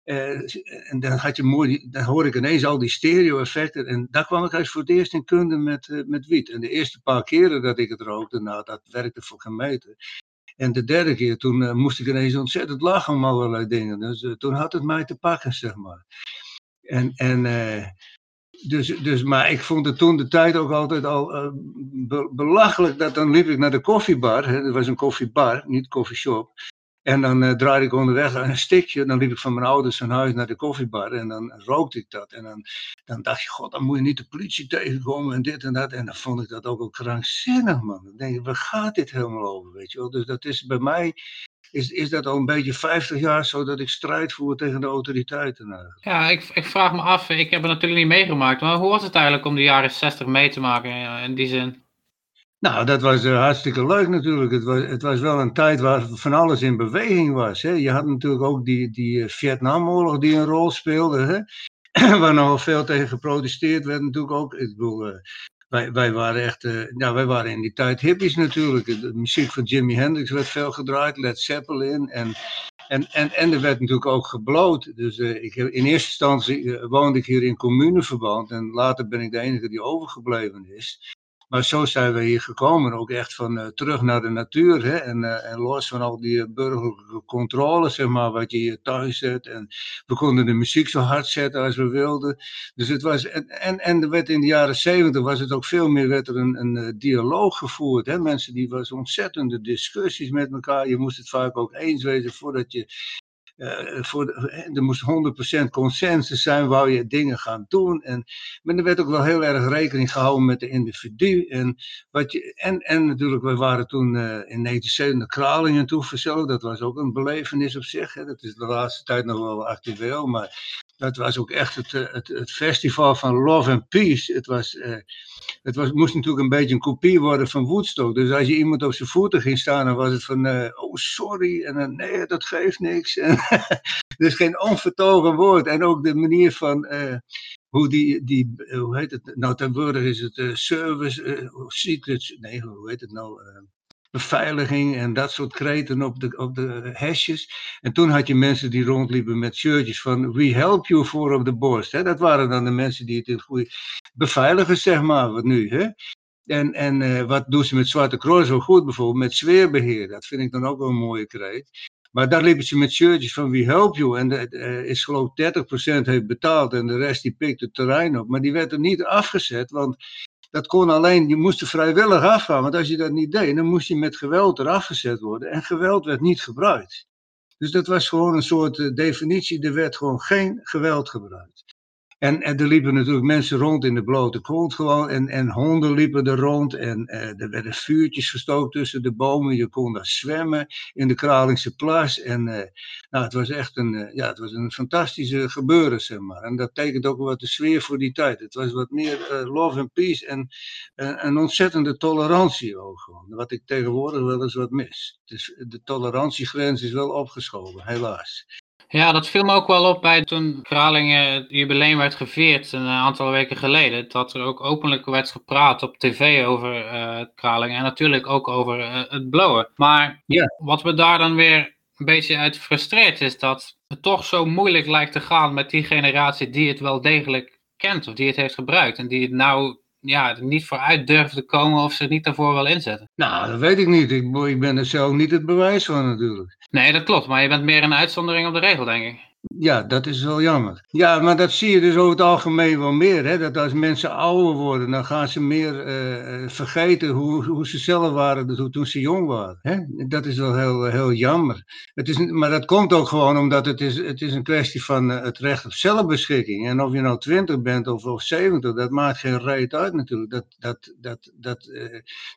S2: en dan, had je mooi, dan hoorde ik ineens al die stereo-effecten. En daar kwam ik eigenlijk voor het eerst in kunde met, met wiet. En de eerste paar keren dat ik het rookte, nou, dat werkte voor geen meter. En de derde keer, toen uh, moest ik ineens ontzettend lachen om allerlei dingen. Dus uh, toen had het mij te pakken, zeg maar. En, en uh, dus, dus, maar ik vond het toen de tijd ook altijd al be belachelijk. Dat dan liep ik naar de koffiebar. Hè, dat was een koffiebar, niet koffieshop. En dan uh, draaide ik onderweg een stikje. Dan liep ik van mijn ouders van huis naar de koffiebar. En dan rookte ik dat. En dan, dan dacht je, god, dan moet je niet de politie tegenkomen en dit en dat. En dan vond ik dat ook, ook krankzinnig, man. Dan denk je, waar gaat dit helemaal over, weet je wel. Dus dat is bij mij, is, is dat al een beetje 50 jaar zo dat ik strijd voer tegen de autoriteiten.
S1: Ja, ik, ik vraag me af, ik heb het natuurlijk niet meegemaakt. Maar hoe was het eigenlijk om de jaren 60 mee te maken in die zin?
S2: Nou, dat was uh, hartstikke leuk natuurlijk. Het was, het was wel een tijd waar van alles in beweging was. Hè. Je had natuurlijk ook die, die eh, Vietnamoorlog die een rol speelde. Hè. waar nogal veel tegen geprotesteerd werd natuurlijk ook. Ik bedoel, uh, wij, wij waren echt, ja, wij waren in die tijd hippies natuurlijk. De muziek van Jimi Hendrix werd veel gedraaid, Led Zeppelin. En, en, en, en er werd natuurlijk ook gebloot. Dus ik in eerste instantie woonde ik hier in communeverband. En later ben ik de enige die overgebleven is. Maar zo zijn we hier gekomen, ook echt van uh, terug naar de natuur. Hè? En, uh, en los van al die burgerlijke controle, zeg maar, wat je hier thuis zet. En we konden de muziek zo hard zetten als we wilden. Dus het was, en, en, en er werd in de jaren zeventig was het ook veel meer, werd er een, een dialoog gevoerd. Hè? Mensen die was ontzettende discussies met elkaar. Je moest het vaak ook eens wezen voordat je uh, voor er moest 100% consensus zijn, wou je dingen gaan doen. En, maar er werd ook wel heel erg rekening gehouden met de individu. En, wat je, en, en natuurlijk, we waren toen uh, in 1970 naar Kralingen toe verzeld. Dat was ook een belevenis op zich. Hè. Dat is de laatste tijd nog wel actueel. Maar dat was ook echt het, eh, het, het festival van Love and Peace. Het was... Uh, het was, moest natuurlijk een beetje een kopie worden van Woodstock. Dus als je iemand op zijn voeten ging staan, dan was het van, uh, oh sorry, en dan, nee, dat geeft niks. En, dus geen onvertogen woord. En ook de manier van, hoe die, die, hoe heet het, nou tegenwoordig is het service, secrets, nee, hoe heet het nou, beveiliging en dat soort kreten op de, op de hesjes. En toen had je mensen die rondliepen met shirtjes van We help you voor op de borst. Hè? Dat waren dan de mensen die het in goede beveiligers, zeg maar, wat nu. Hè? En, en uh, wat doen ze met Zwarte Cross zo goed bijvoorbeeld? Met sfeerbeheer. Dat vind ik dan ook wel een mooie kreet. Maar daar liepen ze met shirtjes van We help you. En dat uh, is geloof 30% heeft betaald en de rest die pikt het terrein op. Maar die werd er niet afgezet, want dat kon alleen, je moest er vrijwillig afgaan. Want als je dat niet deed, dan moest je met geweld eraf gezet worden. En geweld werd niet gebruikt. Dus dat was gewoon een soort uh, definitie, er werd gewoon geen geweld gebruikt. En, er liepen natuurlijk mensen rond in de blote kont gewoon. En, en honden liepen er rond. En uh, er werden vuurtjes gestookt tussen de bomen. Je kon daar zwemmen in de Kralingse Plas. En uh, nou, het was echt een, uh, ja, het was een fantastische gebeuren, zeg maar. En dat tekent ook wat de sfeer voor die tijd. Het was wat meer love and peace en een ontzettende tolerantie ook gewoon. Wat ik tegenwoordig wel eens wat mis. Dus de tolerantiegrens is wel opgeschoven, helaas.
S1: Ja, dat viel me ook wel op bij toen Kralingen jubileum werd gevierd een aantal weken geleden. Dat er ook openlijk werd gepraat op tv over uh, Kralingen en natuurlijk ook over uh, het blowen. Maar yeah. wat me daar dan weer een beetje uit frustreert is dat het toch zo moeilijk lijkt te gaan met die generatie die het wel degelijk kent of die het heeft gebruikt. En die het nou ja, er niet vooruit durven te komen of ze niet daarvoor wel inzetten.
S2: Nou, dat weet ik niet. Ik, ik ben er zelf niet het bewijs van natuurlijk.
S1: Nee, dat klopt. Maar je bent meer een uitzondering op de regel, denk ik.
S2: Ja, dat is wel jammer. Ja, maar dat zie je dus over het algemeen wel meer. Hè? Dat als mensen ouder worden, dan gaan ze meer uh, vergeten hoe, hoe ze zelf waren toen ze jong waren. Hè? Dat is wel heel, heel jammer. Het is, maar dat komt ook gewoon omdat het is, het is een kwestie van uh, het recht op zelfbeschikking. En of je nou 20 bent of, of 70, dat maakt geen reet uit natuurlijk. Dat, dat, dat, dat,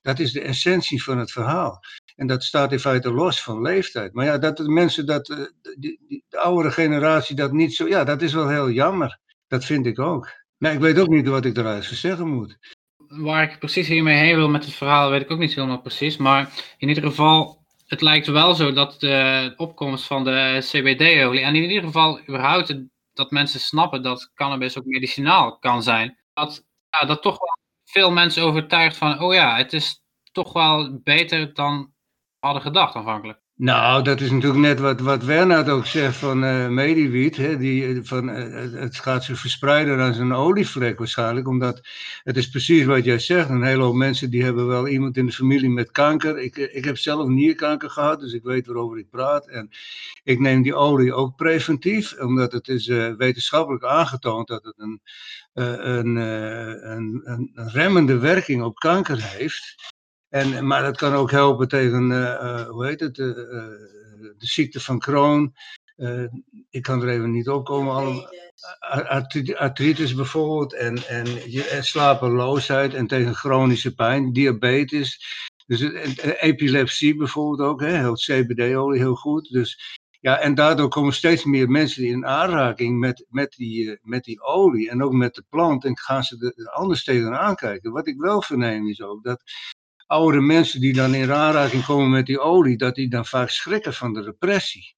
S2: dat is de essentie van het verhaal. En dat staat in feite los van leeftijd. Maar ja, dat de mensen, dat, de oudere generatie dat niet zo. Ja, dat is wel heel jammer. Dat vind ik ook. Maar ik weet ook niet wat ik eruit zeggen moet.
S1: Waar ik precies hiermee heen wil met het verhaal, weet ik ook niet helemaal precies. Maar in ieder geval, het lijkt wel zo dat de opkomst van de CBD-olie. En in ieder geval, überhaupt, dat mensen snappen dat cannabis ook medicinaal kan zijn. Dat, ja, dat toch wel veel mensen overtuigt van: oh ja, het is toch wel beter dan hadden gedacht aanvankelijk.
S2: Nou, dat is natuurlijk net wat, wat ook zegt van uh. Hè, die, eh, van, uh, het gaat zich verspreiden als een olievlek waarschijnlijk. Omdat het is precies wat jij zegt. Een hele hoop mensen die hebben wel iemand in de familie met kanker. Ik, ik heb zelf nierkanker gehad, dus ik weet waarover ik praat. En ik neem die olie ook preventief. Omdat het is wetenschappelijk aangetoond dat het een, een, een, een remmende werking op kanker heeft. En, maar dat kan ook helpen tegen, uh, hoe heet het, uh, de ziekte van Crohn. ik kan er even niet opkomen. Alle, artritis bijvoorbeeld en, en, en slapeloosheid en tegen chronische pijn, diabetes. Dus epilepsie bijvoorbeeld ook, hè, heel CBD-olie heel goed. Dus ja, en daardoor komen steeds meer mensen in aanraking met, met, die, met die olie en ook met de plant. En gaan ze er anders tegenaan kijken. Wat ik wel verneem is ook dat oude mensen die dan in aanraking komen met die olie, dat die dan vaak schrikken van de repressie.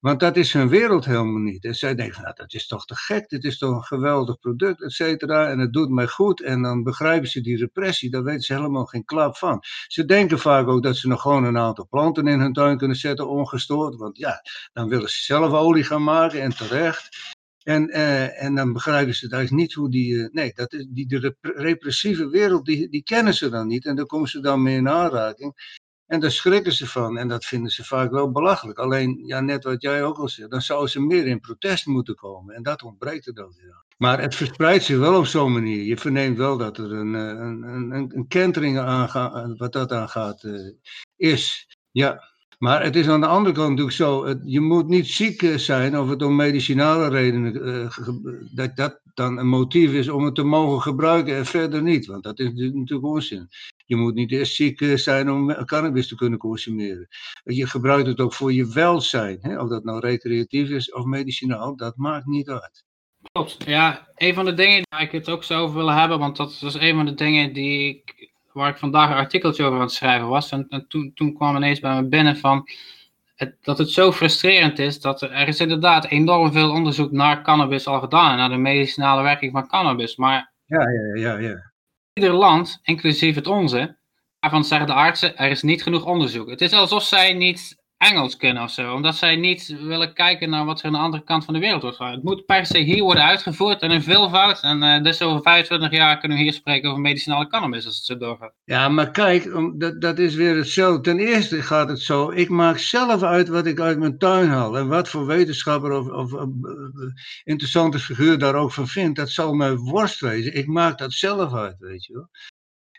S2: Want dat is hun wereld helemaal niet. En zij denken, nou dat is toch te gek, dit is toch een geweldig product, et cetera. En het doet mij goed. En dan begrijpen ze die repressie, daar weten ze helemaal geen klap van. Ze denken vaak ook dat ze nog gewoon een aantal planten in hun tuin kunnen zetten, ongestoord. Want ja, dan willen ze zelf olie gaan maken en terecht. En, uh, en dan begrijpen ze eigenlijk niet hoe die. Uh, nee, dat is, die, de repressieve wereld, die, die kennen ze dan niet. En daar komen ze dan mee in aanraking. En daar schrikken ze van. En dat vinden ze vaak wel belachelijk. Alleen, ja, net wat jij ook al zegt, dan zouden ze meer in protest moeten komen. En dat ontbreekt er dan weer. Maar het verspreidt zich wel op zo'n manier. Je verneemt wel dat er een, een, een, een kentering aangaat, wat dat aangaat, uh, is. Ja. Maar het is aan de andere kant natuurlijk zo, je moet niet ziek eh, zijn of het om medicinale redenen, uh, dat dat dan een motief is om het te mogen gebruiken en verder niet. Want dat is natuurlijk onzin. Je moet niet eerst ziek eh, zijn om cannabis te kunnen consumeren. Je gebruikt het ook voor je welzijn. Hè? Of dat nou recreatief is of medicinaal, dat maakt niet uit.
S1: Klopt. Ja, een van de dingen waar ik het ook zo over wil hebben, want dat was een van de dingen die ik waar ik vandaag een artikeltje over aan het schrijven was. En, en toen, toen kwam ineens bij me binnen van het, dat het zo frustrerend is dat er, er is inderdaad enorm veel onderzoek naar cannabis al gedaan. Naar de medicinale werking van cannabis. Maar
S2: ja, ja, ja, ja.
S1: ieder land, inclusief het onze, daarvan zeggen de artsen, er is niet genoeg onderzoek. Het is alsof zij niet Engels kunnen of zo. Omdat zij niet willen kijken naar wat er aan de andere kant van de wereld wordt. Het moet per se hier worden uitgevoerd en in veelvoud. En uh, dus over 25 jaar kunnen we hier spreken over medicinale cannabis als het zo doorgaat.
S2: Ja, maar kijk, dat, dat is weer hetzelfde. Ten eerste gaat het zo, ik maak zelf uit wat ik uit mijn tuin haal. En wat voor wetenschapper of, of, of interessante figuur daar ook van vindt, dat zal mij worst wezen. Ik maak dat zelf uit, weet je wel.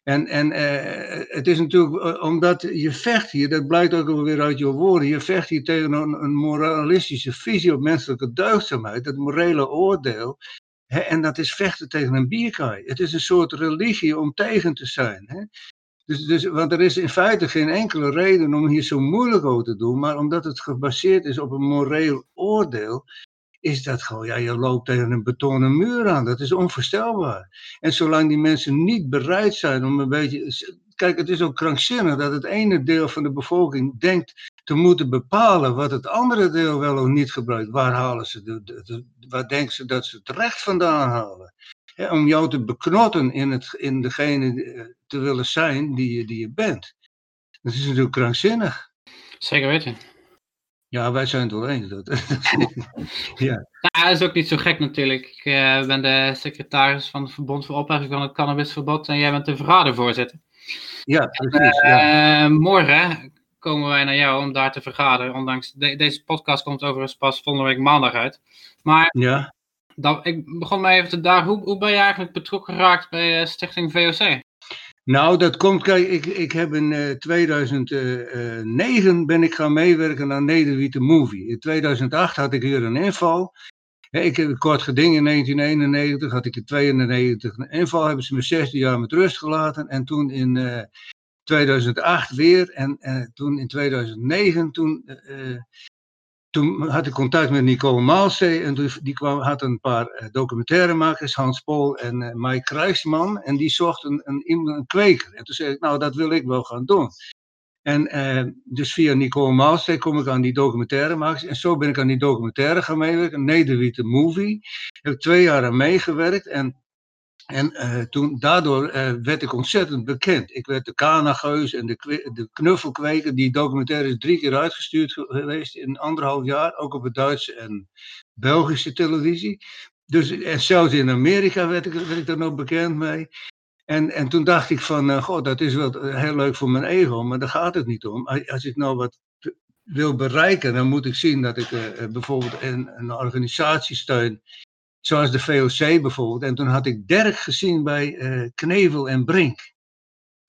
S2: En, en uh, het is natuurlijk uh, omdat je vecht hier, dat blijkt ook alweer uit je woorden, je vecht hier tegen een, moralistische visie op menselijke deugdzaamheid, het morele oordeel. Hè, en dat is vechten tegen een bierkaai. Het is een soort religie om tegen te zijn. Hè. Dus, dus, want er is in feite geen enkele reden om hier zo moeilijk over te doen, maar omdat het gebaseerd is op een moreel oordeel, is dat gewoon, ja, je loopt tegen een betonnen muur aan. Dat is onvoorstelbaar. En zolang die mensen niet bereid zijn om een beetje. Kijk, het is ook krankzinnig dat het ene deel van de bevolking denkt te moeten bepalen wat het andere deel wel of niet gebruikt. Waar halen ze de, waar denken ze dat ze het recht vandaan halen? om jou te beknotten in, het, in degene eh, te willen zijn die je, die je bent. Dat is natuurlijk krankzinnig.
S1: Zeker weten.
S2: Ja, wij zijn het wel eens. Dat,
S1: ja. Nou, dat is ook niet zo gek natuurlijk. Ik uh, ben de secretaris van het Verbond voor Opheffing van het Cannabisverbod en jij bent de vergadervoorzitter.
S2: Ja, precies. Uh,
S1: ja. morgen komen wij naar jou om daar te vergaderen. Ondanks deze podcast komt overigens pas volgende week maandag uit. Maar
S2: ja.
S1: dan, ik begon mij even te daar. Hoe, hoe ben je eigenlijk betrokken geraakt bij Stichting VOC?
S2: Nou, dat komt, kijk, ik, ik heb in 2009 ben ik gaan meewerken aan Nederwiete Movie. In 2008 had ik hier een inval. Ik heb een kort geding in 1991, had ik in 92 een inval, hebben ze me 16 jaar met rust gelaten. En toen in uh, 2008 weer en uh, toen in 2009, toen, uh, toen had ik contact met Nicole Maalstee en die kwam, had een paar documentairemakers, Hans Pol en Mike Kruisman. En die zochten een, een, kweker. En toen zei ik, nou dat wil ik wel gaan doen. En eh, dus via Nicole Maalsteek kom ik aan die documentaire maken. En zo ben ik aan die documentaire gaan meewerken. Nederwitte Movie. Heb twee jaar aan meegewerkt. En, en uh, toen, daardoor uh, werd ik ontzettend bekend. Ik werd de Kanageus en de, de Knuffelkweker. Die documentaire is drie keer uitgestuurd geweest in anderhalf jaar. Ook op het Duitse en Belgische televisie. Dus, en zelfs in Amerika werd ik, werd ik daar nog bekend mee. En, en toen dacht ik van, uh, god, dat is wel heel leuk voor mijn ego, maar daar gaat het niet om. Als ik nou wat wil bereiken, dan moet ik zien dat ik bijvoorbeeld een, een organisatie steun, zoals de VOC bijvoorbeeld. En toen had ik Dirk gezien bij uh, Knevel en Brink.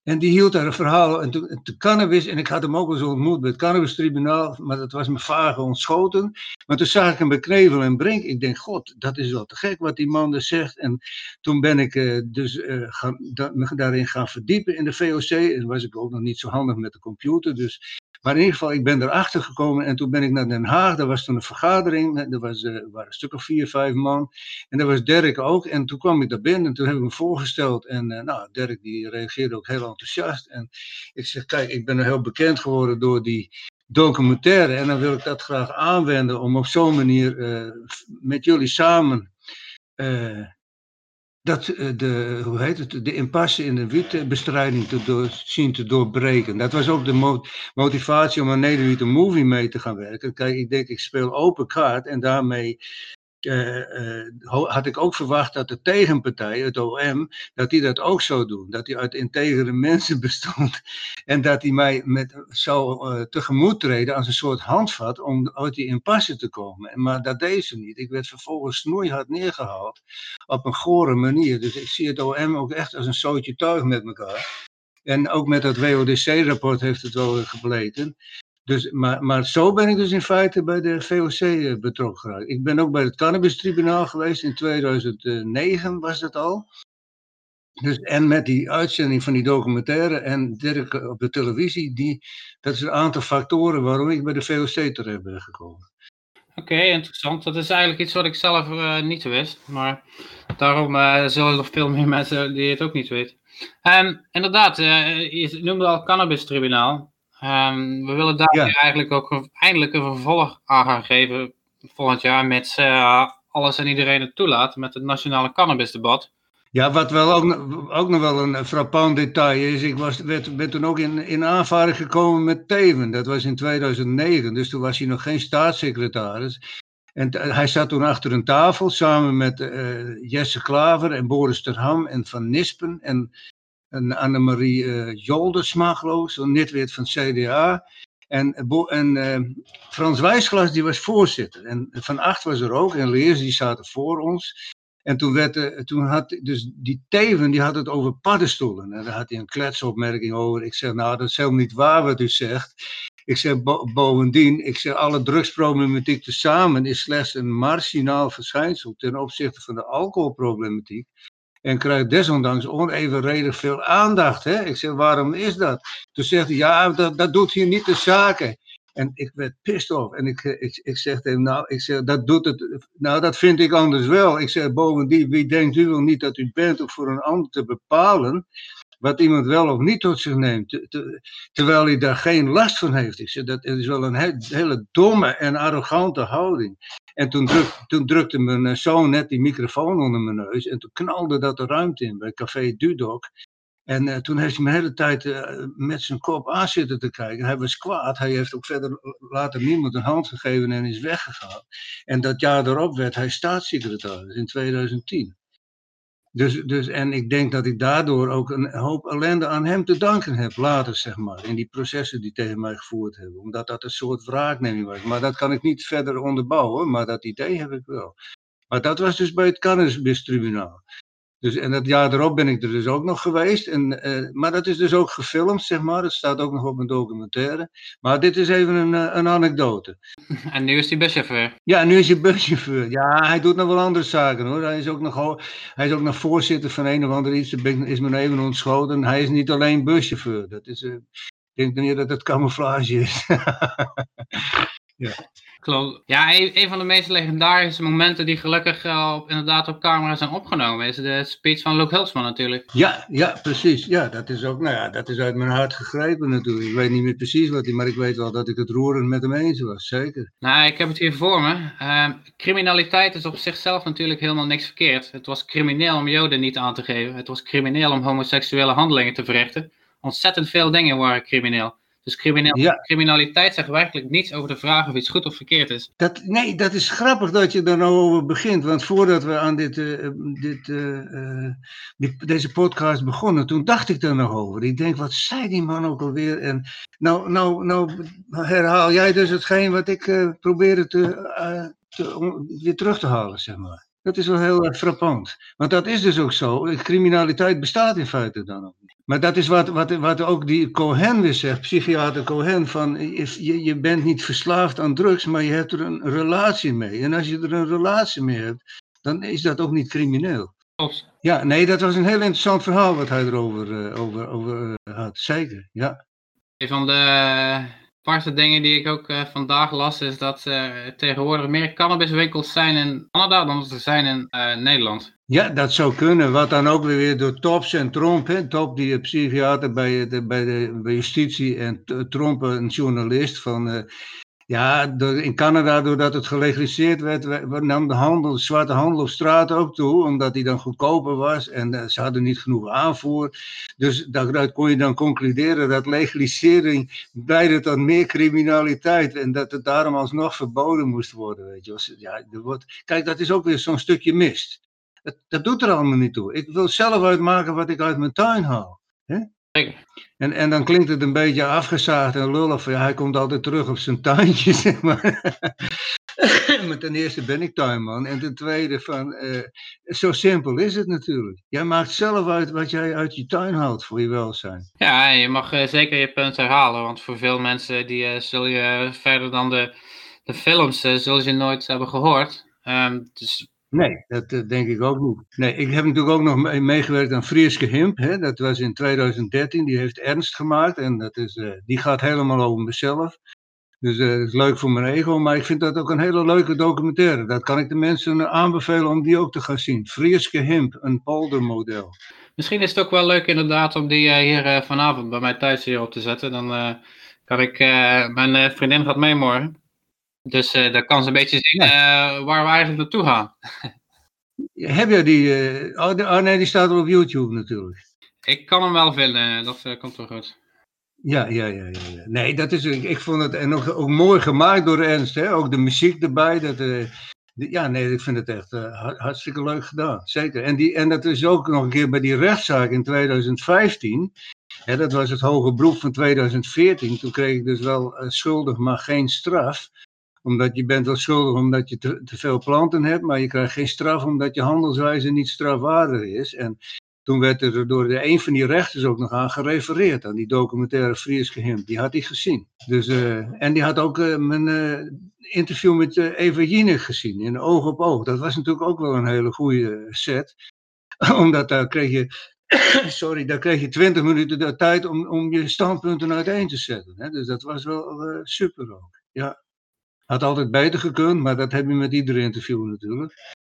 S2: En die hield daar een verhaal. En toen, de cannabis, en ik had hem ook eens ontmoet bij het cannabistribunaal, maar dat was me vage ontschoten. Maar toen zag ik hem bij Knevel en Brink. Ik denk, god, dat is wel te gek wat die man dus zegt. En toen ben ik uh, dus uh, gaan, me daarin gaan verdiepen in de VOC. En was ik ook nog niet zo handig met de computer. Dus maar in ieder geval, ik ben erachter gekomen en toen ben ik naar Den Haag. Daar was toen een vergadering. Er, was, uh, waren een stuk of vier, vijf man. En daar was Dirk ook. En toen kwam ik daar binnen en toen heb ik me voorgesteld. En uh, nou, Dirk die reageerde ook heel enthousiast. En ik zeg, kijk, ik ben er heel bekend geworden door die documentaire. En dan wil ik dat graag aanwenden om op zo'n manier uh, met jullie samen dat eh, de, hoe heet het, de impasse in de wietbestrijding te door, zien te doorbreken. Dat was ook de motivatie om aan Nederwiet een movie mee te gaan werken. Kijk, ik denk, ik speel open kaart en daarmee had ik ook verwacht dat de tegenpartij, het OM, dat die dat ook zou doen. Dat die uit integere mensen bestond. En dat die mij met, zou uh, tegemoet treden als een soort handvat om uit die impasse te komen. Maar dat deed ze niet. Ik werd vervolgens snoeihard neergehaald op een gore manier. Dus ik zie het OM ook echt als een zootje tuig met elkaar. En ook met dat WODC-rapport heeft het wel gebleken. Dus, maar, maar zo ben ik dus in feite bij de VOC eh, betrokken geraakt. Ik ben ook bij het Cannabis-tribunaal geweest in 2009 was dat al. Dus, en met die uitzending van die documentaire en Dirk op de televisie, die, dat is een aantal factoren waarom ik bij de VOC terecht ben gekomen.
S1: Oké, interessant. Dat is eigenlijk iets wat ik zelf uh, niet wist. Maar daarom uh, zullen er nog veel meer mensen die het ook niet weten. Inderdaad, je noemde al Cannabis Tribunaal. Um, we willen daar ja. eigenlijk ook eindelijk een vervolg aan gaan geven volgend jaar met uh, alles en iedereen het toelaat met het nationale cannabisdebat.
S2: Ja, wat wel ook, ook nog wel een frappant detail is, ik was, werd, ben toen ook in, in aanvaring gekomen met Teven. Dat was in 2009, dus toen was hij nog geen staatssecretaris. En hij zat toen achter een tafel samen met uh, Jesse Klaver en Boris Terham en Van Nispen en en Annemarie uh, Joldersma, geloof ik, van CDA. En, en uh, Frans Wijsglas, die was voorzitter. En Van Acht was er ook, en Leers, die zaten voor ons. En toen, werd, uh, toen had dus die Teven, die had het over paddenstoelen. En daar had hij een kletsopmerking over. Ik zeg, nou, dat is helemaal niet waar wat u zegt. Ik zeg, bo bovendien, ik zeg, alle drugsproblematiek tezamen is slechts een marginaal verschijnsel ten opzichte van de alcoholproblematiek. En krijgt desondanks onevenredig veel aandacht. Hè? Ik zeg, waarom is dat? Toen zegt hij, ja, dat, dat doet hier niet de zaken. En ik werd pissed off. En ik, ik, ik zeg tegen nou, ik zeg, dat doet het, nou, dat vind ik anders wel. Ik zeg, bovendien, wie denkt u wel niet dat u bent om voor een ander te bepalen wat iemand wel of niet tot zich neemt, te, te, terwijl hij daar geen last van heeft. Ik zeg, dat is wel een he, hele domme en arrogante houding. En toen, toen drukte mijn zoon net die microfoon onder mijn neus en toen knalde dat de ruimte in bij Café Dudok. En uh, toen heeft hij me hele tijd uh, met zijn kop aan zitten te kijken. Hij was kwaad. Hij heeft ook verder later niemand een hand gegeven en is weggegaan. En dat jaar erop werd hij staatssecretaris in 2010. Dus, dus, en ik denk dat ik daardoor ook een hoop ellende aan hem te danken heb later, zeg maar. In die processen die tegen mij gevoerd hebben. Omdat dat een soort wraakneming was. Maar dat kan ik niet verder onderbouwen, maar dat idee heb ik wel. Maar dat was dus bij het Cannabistribunaal. Dus, en dat jaar erop ben ik er dus ook nog geweest. En, uh, maar dat is dus ook gefilmd, zeg maar. Dat staat ook nog op een documentaire. Maar dit is even een, uh, een anekdote.
S1: En nu is hij buschauffeur.
S2: Ja, nu is hij buschauffeur. Ja, hij doet nog wel andere zaken hoor. Hij is ook nog, hij is ook nog voorzitter van een of ander iets. Dat is me even ontschoten. Hij is niet alleen buschauffeur. Dat is, uh, ik denk niet dat het camouflage is.
S1: ja. Klopt. Ja, een, van de meest legendarische momenten die gelukkig op, inderdaad op camera zijn opgenomen is de speech van Luke Hulsman natuurlijk.
S2: Ja, ja, precies. Ja, dat is ook, nou ja, dat is uit mijn hart gegrepen natuurlijk. Ik weet niet meer precies wat hij, maar ik weet wel dat ik het roerend met hem eens was, zeker.
S1: Nou, ik heb het hier voor me. Uh, criminaliteit is op zichzelf natuurlijk helemaal niks verkeerd. Het was crimineel om Joden niet aan te geven. Het was crimineel om homoseksuele handelingen te verrichten. Ontzettend veel dingen waren crimineel. Dus criminaliteit zegt werkelijk niets over de vraag of iets goed of verkeerd is.
S2: Dat, nee, dat is grappig dat je daar nou over begint. Want voordat we aan dit, uh, dit, uh, dit, deze podcast begonnen, toen dacht ik daar nog over. Ik denk, wat zei die man ook alweer? En nou, nou, nou herhaal jij dus hetgeen wat ik uh, probeerde te, te, weer terug te halen, zeg maar. Dat is wel heel erg frappant. Want dat is dus ook zo. Criminaliteit bestaat in feite dan ook niet. Maar dat is wat, wat, wat ook die Cohen weer zegt, psychiater Cohen, van je, je bent niet verslaafd aan drugs, maar je hebt er een relatie mee. En als je er een relatie mee hebt, dan is dat ook niet crimineel. Ja, nee, dat was een heel interessant verhaal wat hij erover uh, over, over, uh, had. Zeker, ja.
S1: Een van de aparte dingen die ik ook uh, vandaag las, is dat er uh, tegenwoordig meer cannabiswinkels zijn in Canada dan er zijn in uh, Nederland.
S2: Ja, dat zou kunnen. Wat dan ook weer door Tops en Tromp. Hè? Top, die psychiater bij de, bij de justitie, en Tromp, een journalist van ja, in Canada, doordat het gelegaliseerd werd, nam de, handel, de zwarte handel op straat ook toe, omdat die dan goedkoper was en uh, ze hadden niet genoeg aanvoer. Dus daaruit kon je dan concluderen dat legalisering leidde tot meer criminaliteit en dat het daarom alsnog verboden moest worden. Weet je. Ja, er wordt, kijk, dat is ook weer zo'n stukje mist. Dat, dat doet er allemaal niet toe. Ik wil zelf uitmaken wat ik uit mijn tuin haal. Hè? En, en dan klinkt het een beetje afgezaagd en lullig van ja, hij komt altijd terug op zijn tuintje, zeg maar. maar ten eerste ben ik tuinman en ten tweede van, uh, zo simpel is het natuurlijk. Jij maakt zelf uit wat jij uit je tuin houdt voor je welzijn.
S1: Ja, je mag uh, zeker je punt herhalen, want voor veel mensen die uh, zul je verder dan de, de films, zullen je nooit hebben gehoord. Um, dus
S2: Nee, dat denk ik ook niet. Nee, ik heb natuurlijk ook nog meegewerkt aan Frieske Himp. Hè? Dat was in 2013. Die heeft Ernst gemaakt. En dat is, uh, die gaat helemaal over mezelf. Dus uh, is leuk voor mijn ego. Maar ik vind dat ook een hele leuke documentaire. Dat kan ik de mensen aanbevelen om die ook te gaan zien. Frieske Himp, een poldermodel.
S1: Misschien is het ook wel leuk inderdaad om die hier vanavond bij mij thuis hier op te zetten. Dan kan ik... mijn vriendin gaat mee morgen. Dus uh, dan kan ze een beetje zien uh, waar we eigenlijk naartoe gaan.
S2: Heb je die, uh, oh, de, oh, nee, die staat op YouTube natuurlijk.
S1: Ik kan hem wel vinden, dat komt wel goed.
S2: Ja, ja, ja, ja. Nee, dat is, ik vond het en ook, ook mooi gemaakt door Ernst, hè? ook de muziek erbij. Dat, ja, nee, ik vind het echt hartstikke leuk gedaan, zeker. En, die, en dat is ook nog een keer bij die rechtszaak in 2015. Hè, dat was het hoge beroep van 2014. Toen kreeg ik dus wel schuldig, maar geen straf omdat je bent wel schuldig omdat je te, veel planten hebt, maar je krijgt geen straf omdat je handelswijze niet strafwaardig is. En toen werd er door de, een van die rechters ook nog aan gerefereerd, aan die documentaire Frieske Him. Die had hij gezien. Dus, uh, en die had ook uh, mijn uh, interview met Eva Jinek gezien, in Oog op Oog. Dat was natuurlijk ook wel een hele goede set. Omdat daar kreeg je sorry, daar kreeg je twintig minuten de tijd om, om je standpunten uiteen te zetten. Hè? Dus dat was wel super ook. Ja. Had altijd beter gekund, maar dat heb je met iedere interview natuurlijk.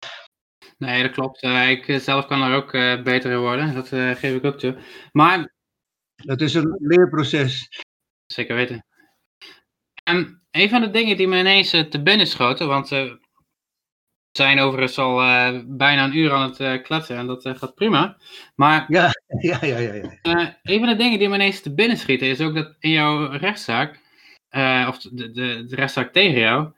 S1: Nee, dat klopt. Uh, ik eh, zelf kan er ook uh, beter in worden. Dat geef ik ook toe. Maar...
S2: Het is een leerproces.
S1: Zeker weten. En een van de dingen die me ineens te binnen schoten, want we zijn overigens al bijna een uur aan het kletsen en dat gaat prima. Maar
S2: ja, ja, ja, ja,
S1: ja. een van de dingen die me ineens te binnen schieten is ook dat in jouw rechtszaak uh, of de, de, de rechtszaak tegen jou,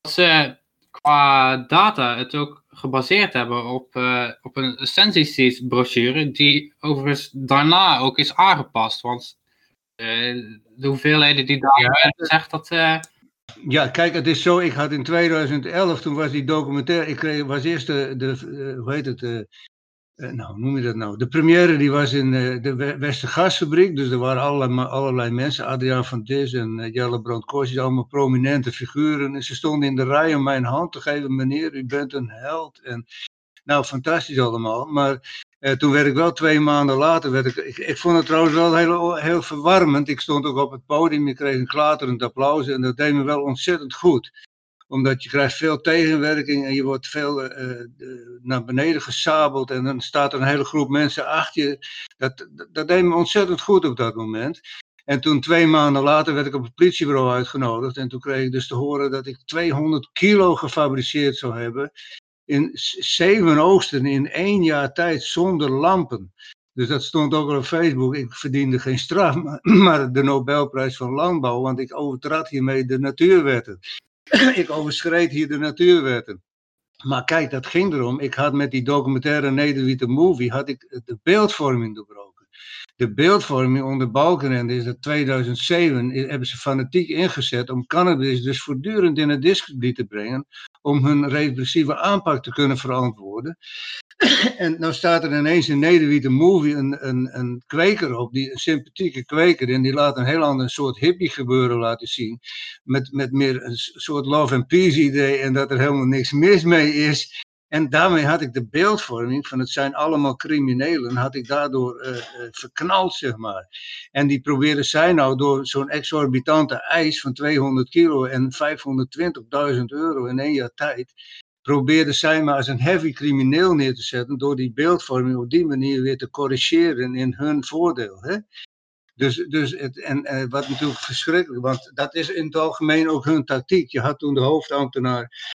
S1: dat ze qua data het ook gebaseerd hebben op, uh, op een Sensi brochure, die overigens daarna ook is aangepast. Want de hoeveelheden die daar ja. zegt dat...
S2: Ja, kijk, het is zo, ik had in 2011, toen was die documentaire, ik kreeg, was eerst de, de hoe heet het, nou, noem je dat nou? De première die was in uh, de Westergasfabriek, dus er waren allerlei, allerlei mensen, Adriaan van Dis en uh, Jelle Brandkoosjes, allemaal prominente figuren. En ze stonden in de rij om mijn hand te geven, meneer, u bent een held. En, nou, fantastisch allemaal. Maar toen werd ik wel twee maanden later, werd ik, ik, ik, vond het trouwens wel heel, heel verwarmend. Ik stond ook op het podium, ik kreeg een klaterend applaus en dat deed me wel ontzettend goed omdat je krijgt veel tegenwerking en je wordt veel uh, naar beneden gesabeld. En dan staat er een hele groep mensen achter je. Dat, dat, deed me ontzettend goed op dat moment. En toen twee maanden later werd ik op het politiebureau uitgenodigd. En toen kreeg ik dus te horen dat ik 200 kilo gefabriceerd zou hebben. In zeven oosten in één jaar tijd zonder lampen. Dus dat stond ook op Facebook. Ik verdiende geen straf, maar de Nobelprijs van Landbouw, want ik overtrad hiermee de natuurwetten. ik overschreed hier de natuurwetten. Maar kijk, dat ging erom. Ik had met die documentaire Nederwitte Movie had ik de beeldvorming doorbroken. De beeldvorming onder Balkenende is dat 2007 hebben ze fanatiek ingezet om cannabis dus voortdurend in het discrediet te brengen. Om hun repressieve aanpak te kunnen verantwoorden. En nou staat er ineens in Nederwiet een movie een, een, een kweker op, die, een sympathieke kweker, en die laat een heel ander soort hippie gebeuren laten zien. Met, met meer een soort love and peace idee en dat er helemaal niks mis mee is. En daarmee had ik de beeldvorming van het zijn allemaal criminelen, had ik daardoor uh, verknald, zeg maar. En die proberen zij nou door zo'n exorbitante eis van 200 kilo en 520.000 euro in één jaar tijd, probeerden zij maar als een heavy crimineel neer te zetten door die beeldvorming op die manier weer te corrigeren in hun voordeel. Hè? Dus, dus het, en, en wat natuurlijk verschrikkelijk, want dat is in het algemeen ook hun tactiek. Je had toen de hoofdambtenaar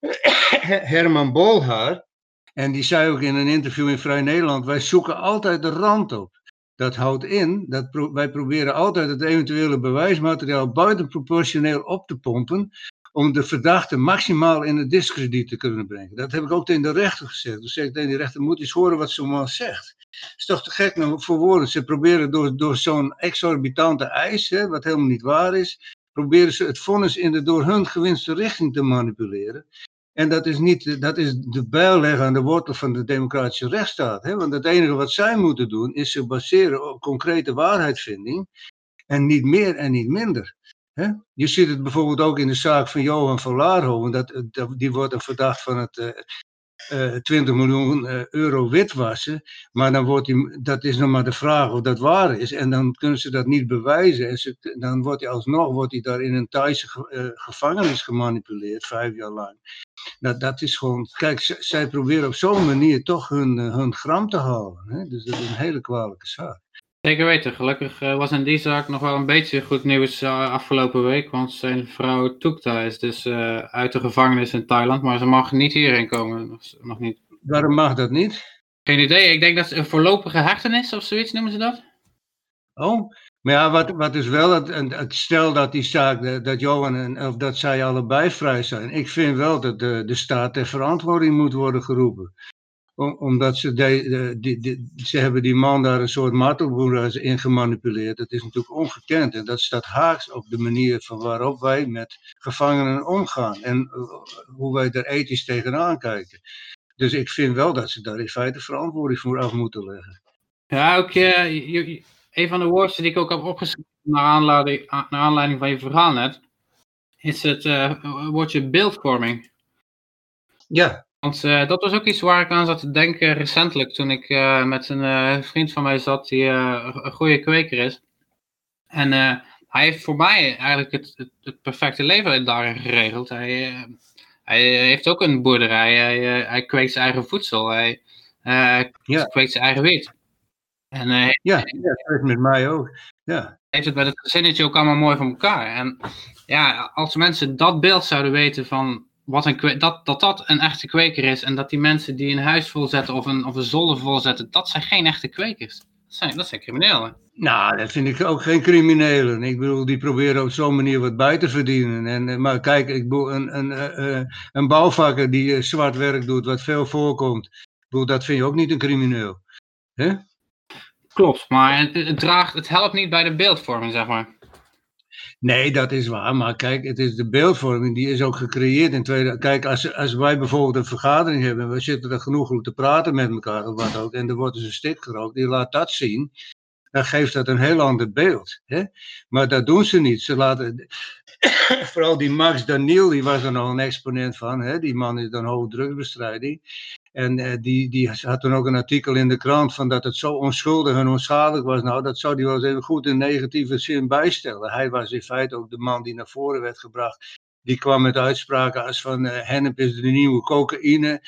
S2: Herman Bolhaar, en die zei ook in een interview in Vrij Nederland, wij zoeken altijd de rand op. Dat houdt in dat wij proberen altijd het eventuele bewijsmateriaal buitenproportioneel op te pompen, om de verdachte maximaal in het discrediet te kunnen brengen. Dat heb ik ook tegen de rechter gezegd. Dus zeg ik tegen de rechter, moet eens horen wat zo'n man zegt. Het is toch te gek nou, voor woorden. Ze proberen door, door zo'n exorbitante eis, hè, wat helemaal niet waar is, proberen ze het vonnis in de door hun gewinste richting te manipuleren. En dat is, niet, dat is de bijl leggen aan de wortel van de democratische rechtsstaat. Hè? Want het enige wat zij moeten doen is zich baseren op concrete waarheidsvinding. En niet meer en niet minder. Je ziet het bijvoorbeeld ook in de zaak van Johan van Laarhoven. Dat, die wordt een verdacht van het uh, uh, 20 miljoen euro witwassen. Maar dan wordt hij, dat is nog maar de vraag of dat waar is. En dan kunnen ze dat niet bewijzen. En ze, dan wordt hij alsnog wordt hij daar in een Thaise gevangenis gemanipuleerd, vijf jaar lang. Dat, dat is gewoon, kijk, zij proberen op zo'n manier toch hun, hun gram te halen. Dus dat is een hele kwalijke zaak.
S1: Zeker weten. Gelukkig uh, was in die zaak nog wel een beetje goed nieuws uh, afgelopen week. Want zijn vrouw Tukta is dus uh, uit de gevangenis in Thailand. Maar ze mag niet hierheen komen. Nog, nog, niet.
S2: Waarom mag dat niet?
S1: Geen idee. Ik denk dat ze een voorlopige hechtenis of zoiets noemen ze dat.
S2: Oh, maar ja, wat, wat is wel het, het stel dat die zaak, dat Johan en of dat zij allebei vrij zijn. Ik vind wel dat de, de staat ter verantwoording moet worden geroepen omdat ze, de, ze hebben die man daar een soort martelboer in gemanipuleerd. Dat is natuurlijk ongekend. En dat staat haaks op de manier van waarop wij met gevangenen omgaan. En eh, hoe wij daar ethisch tegenaan kijken. Dus ik vind wel dat ze daar in feite verantwoording voor af moeten leggen.
S1: Ja, ook uh, een van de woorden die ik ook heb opgeschreven naar aanleiding, naar aanleiding van je verhaal net, is het uh, woordje beeldvorming.
S2: Ja,
S1: want uh, dat was ook iets waar ik aan zat te denken recentelijk. Toen ik uh, met een uh, vriend van mij zat die een goede kweker is. En hij heeft voor mij eigenlijk het, het, het, perfecte leven daarin geregeld. Hij, hij heeft ook een boerderij. Hij, hij kweekt zijn eigen voedsel. Hij ja. kweekt zijn eigen wiet.
S2: En, ja, dat is met mij ook. Ja.
S1: Heeft het met het gezinnetje ook allemaal mooi voor elkaar. En ja, als mensen dat beeld zouden weten van wat een, dat, dat dat een echte kweker is en dat die mensen die een huis volzetten of een, of een zolder volzetten, dat zijn geen echte kwekers. zijn, dat zijn criminelen.
S2: Nou, dat vind ik ook geen criminelen. Ik bedoel, die proberen op zo'n manier wat bij te verdienen. En, eh, maar kijk, ik bedoel, een, een, een, een bouwvakker die zwart werk doet, wat veel voorkomt. Ik bedoel, dat vind je ook niet een crimineel. hè?
S1: Klopt, maar het, het, draagt, het helpt niet bij de beeldvorming, zeg maar.
S2: Nee, dat is waar. Maar kijk, het is de beeldvorming die is ook gecreëerd in tweede. Kijk, als, als wij bijvoorbeeld een vergadering hebben en we zitten er genoeg te praten met elkaar of wat ook, en er wordt dus een stik gerookt, die laat dat zien, dan geeft dat een heel ander beeld. Hè? Maar dat doen ze niet. Ze laten. Vooral die Max Daniel, die was er nog een exponent van. Hè? Die man is dan hoge drugsbestrijding. En uh, die, die had toen ook een artikel in de krant van dat het zo onschuldig en onschadelijk was. Nou, dat zou hij wel eens even goed in negatieve zin bijstellen. Hij was in feite ook de man die naar voren werd gebracht. Die kwam met uitspraken als van uh, hennep is de nieuwe cocaïne.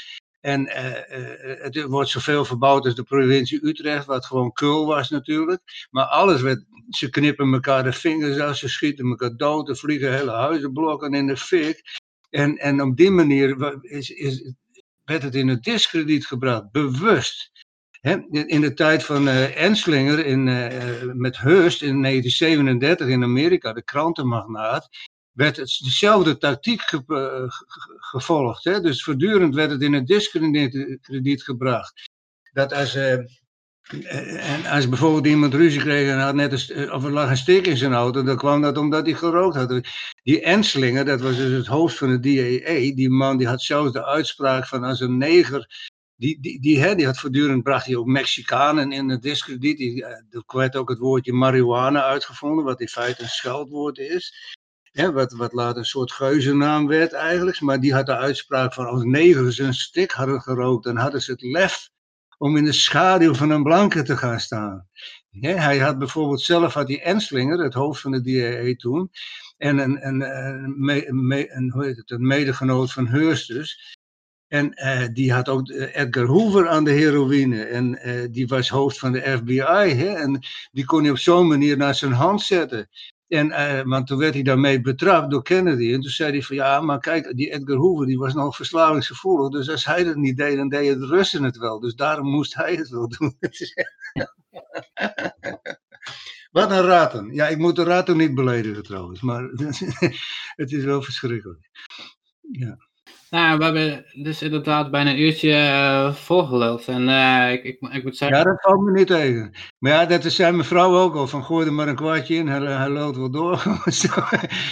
S2: En uh, het wordt zoveel verbouwd als de provincie Utrecht, wat gewoon kul was natuurlijk. Maar alles werd, ze knippen elkaar de vingers af, ze schieten elkaar dood, er vliegen hele huizenblokken in de fik. En, en op die manier is, is, werd het in het discrediet gebracht, bewust. in de tijd van uh, Enslinger in, met Hearst in 1937 in Amerika, de krantenmagnaat, werd dezelfde tactiek ge, uh, gevolgd. Hè? Dus voortdurend werd het in het discrediet gebracht. Dat als, en als bijvoorbeeld iemand ruzie kreeg en had net een, of er lag een steek in zijn auto, dan kwam dat omdat hij gerookt had. Die Enslinger, dat was dus het hoofd van de DEA, die man die had zelfs de uitspraak van als een neger, die, die, die, hè, die had voortdurend, bracht hij ook Mexicanen in het discrediet. Die, er werd ook het woordje marihuana uitgevonden, wat in feite een scheldwoord is. Hè, wat, wat later een soort geuzennaam werd eigenlijk. Maar die had de uitspraak van als negers een stik hadden gerookt, dan hadden ze het lef om in de schaduw van een blanke te gaan staan. hij had bijvoorbeeld zelf had die Enslinger, het hoofd van de DAE toen, en een, een, een, een, hoe heet het, medegenoot van Hearst dus. En uh, die had ook Edgar Hoover aan de heroïne. En uh, die was hoofd van de FBI. Hè? En die kon hij op zo'n manier naar zijn hand zetten. En, uh, want toen werd hij daarmee betrapt door Kennedy. En toen zei hij van ja, maar kijk, die Edgar Hoover die was nog verslavingsgevoelig. Dus als hij dat niet deed, dan deden de Russen het wel. Dus daarom moest hij het wel doen. Wat een raten. Ja, ik moet de raten niet beledigen trouwens. Maar het is wel verschrikkelijk. Ja.
S1: Nou, we hebben dus inderdaad bijna een uurtje uh, volgeluld. En uh, ik, ik, ik, moet zeggen...
S2: Ja, dat valt me niet tegen. Maar ja, dat zei mijn vrouw ook al. Van gooi er maar een kwartje in, hij, hij loopt wel door. zo,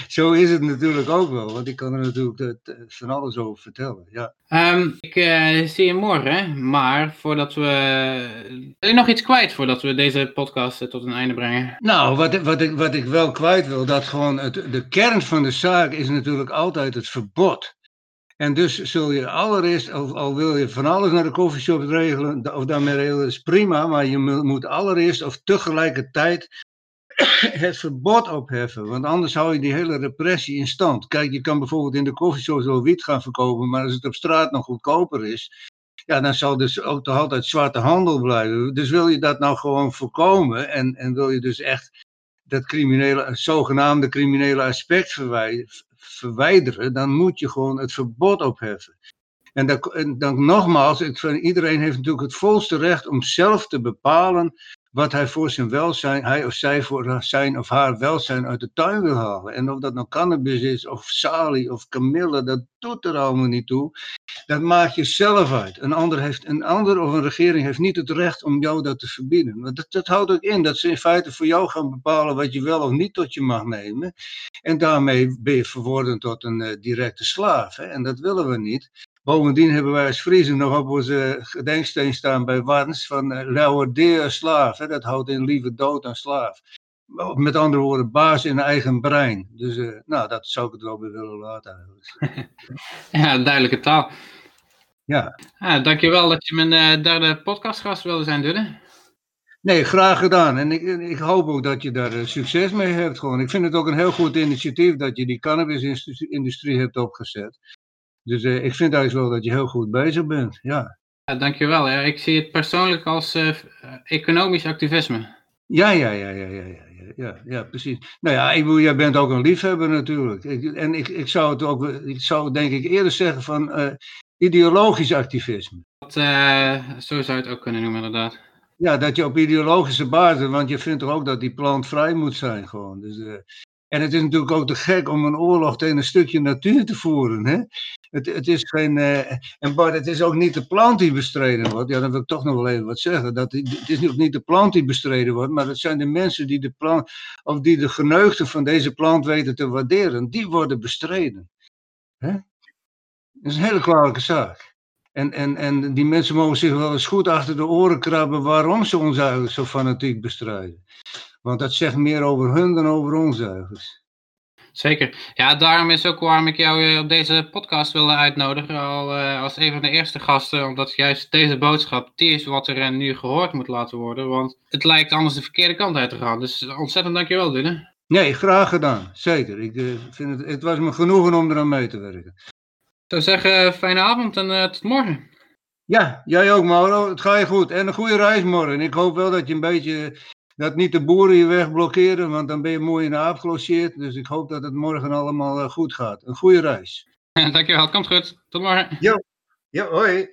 S2: zo, is het natuurlijk ook wel. Want ik kan er natuurlijk het, van alles over vertellen. Ja.
S1: Um, ik uh, zie je morgen. Maar voordat we... Wil je nog iets kwijt voordat we deze podcast tot een einde brengen?
S2: Nou, wat, wat, ik, wat ik wel kwijt wil. Dat gewoon het, de kern van de zaak is natuurlijk altijd het verbod. En dus zul je allereerst, al, al wil je van alles naar de koffieshop regelen, of daarmee regelen, is prima, maar je moet allereerst of tegelijkertijd het verbod opheffen. Want anders hou je die hele repressie in stand. Kijk, je kan bijvoorbeeld in de koffieshop wel wiet gaan verkopen, maar als het op straat nog goedkoper is, ja, dan zal dus ook toch altijd zwarte handel blijven. Dus wil je dat nou gewoon voorkomen en, en wil je dus echt dat criminele, zogenaamde criminele aspect verwijderen, verwijderen, dan moet je gewoon het verbod opheffen. En dan, dan nogmaals, iedereen heeft natuurlijk het volste recht om zelf te bepalen wat hij voor zijn welzijn, hij of zij voor zijn of haar welzijn uit de tuin wil halen. En of dat nou cannabis is, of salie, of kamille, dat doet er allemaal niet toe. Dat maakt je zelf uit. Een ander, heeft, een ander of een regering heeft niet het recht om jou dat te verbieden. Maar dat, dat houdt ook in dat ze in feite voor jou gaan bepalen wat je wel of niet tot je mag nemen. En daarmee ben je verworden tot een uh, directe slaaf. Hè? En dat willen we niet. Bovendien hebben wij als Friesen nog op onze gedenksteen staan bij Warns van uh, Lauwerdeer slaaf. Hè? Dat houdt in lieve dood aan slaaf. Met andere woorden, baas in eigen brein. Dus uh, nou, dat zou ik het wel bij willen laten eigenlijk.
S1: ja, duidelijke taal.
S2: Ja.
S1: ja dankjewel dat je mijn uh, derde podcastgast wilde zijn, Dudde.
S2: Nee, graag gedaan. En ik, ik hoop ook dat je daar succes mee hebt. Gewoon. Ik vind het ook een heel goed initiatief dat je die cannabisindustrie hebt opgezet. Dus uh, ik vind eigenlijk wel dat je heel goed bezig bent. Ja.
S1: ja dankjewel. Ja, ik zie het persoonlijk als uh, economisch activisme.
S2: Ja, ja, ja, ja, ja, ja, ja, ja, precies. Nou ja, ik bedoel, jij bent ook een liefhebber natuurlijk. Ik, en ik, ik zou het ook, ik zou denk ik eerder zeggen van uh, ideologisch activisme.
S1: Dat, zo zou je het ook kunnen noemen, inderdaad.
S2: ja, dat je op ideologische basis, want je vindt toch ook dat die plant vrij moet zijn gewoon. Dus, uh, en het is natuurlijk ook te gek om een oorlog tegen een stukje natuur te voeren. Hè? Het, het is geen. Uh, en Bart, het is ook niet de plant die bestreden wordt. Ja, dan wil ik toch nog wel even wat zeggen. Dat, het is niet de plant die bestreden wordt, maar het zijn de mensen die de plant. of die de geneugten van deze plant weten te waarderen. Die worden bestreden. Hè? Dat is een hele kwalijke zaak. En, en, en die mensen mogen zich wel eens goed achter de oren krabben waarom ze ons eigenlijk zo fanatiek bestrijden. Want dat zegt meer over hun dan over ons eigenlijk.
S1: Zeker. Ja, daarom is ook waarom ik jou eh, op deze podcast wilde uitnodigen. Al uh, als een van de eerste gasten. Omdat juist deze boodschap, die is wat er nu gehoord moet laten worden. Want het lijkt anders de verkeerde kant uit te gaan. Dus ontzettend dankjewel, Dylan.
S2: Nee, graag gedaan. Zeker. Ik uh, vind het, het was me genoegen om eraan mee te werken.
S1: Ik zou zeggen, fijne avond en tot morgen.
S2: Ja, jij ook Mauro. Het gaat je goed. En een goede reis morgen. Ik hoop wel dat je een beetje dat niet de boeren je weg blokkeren, want dan ben je mooi in de aap gelogeerd. Dus ik hoop dat het morgen allemaal goed gaat. Een goede reis.
S1: Dankjewel, komt goed. Tot morgen.
S2: Ja, ja hoi.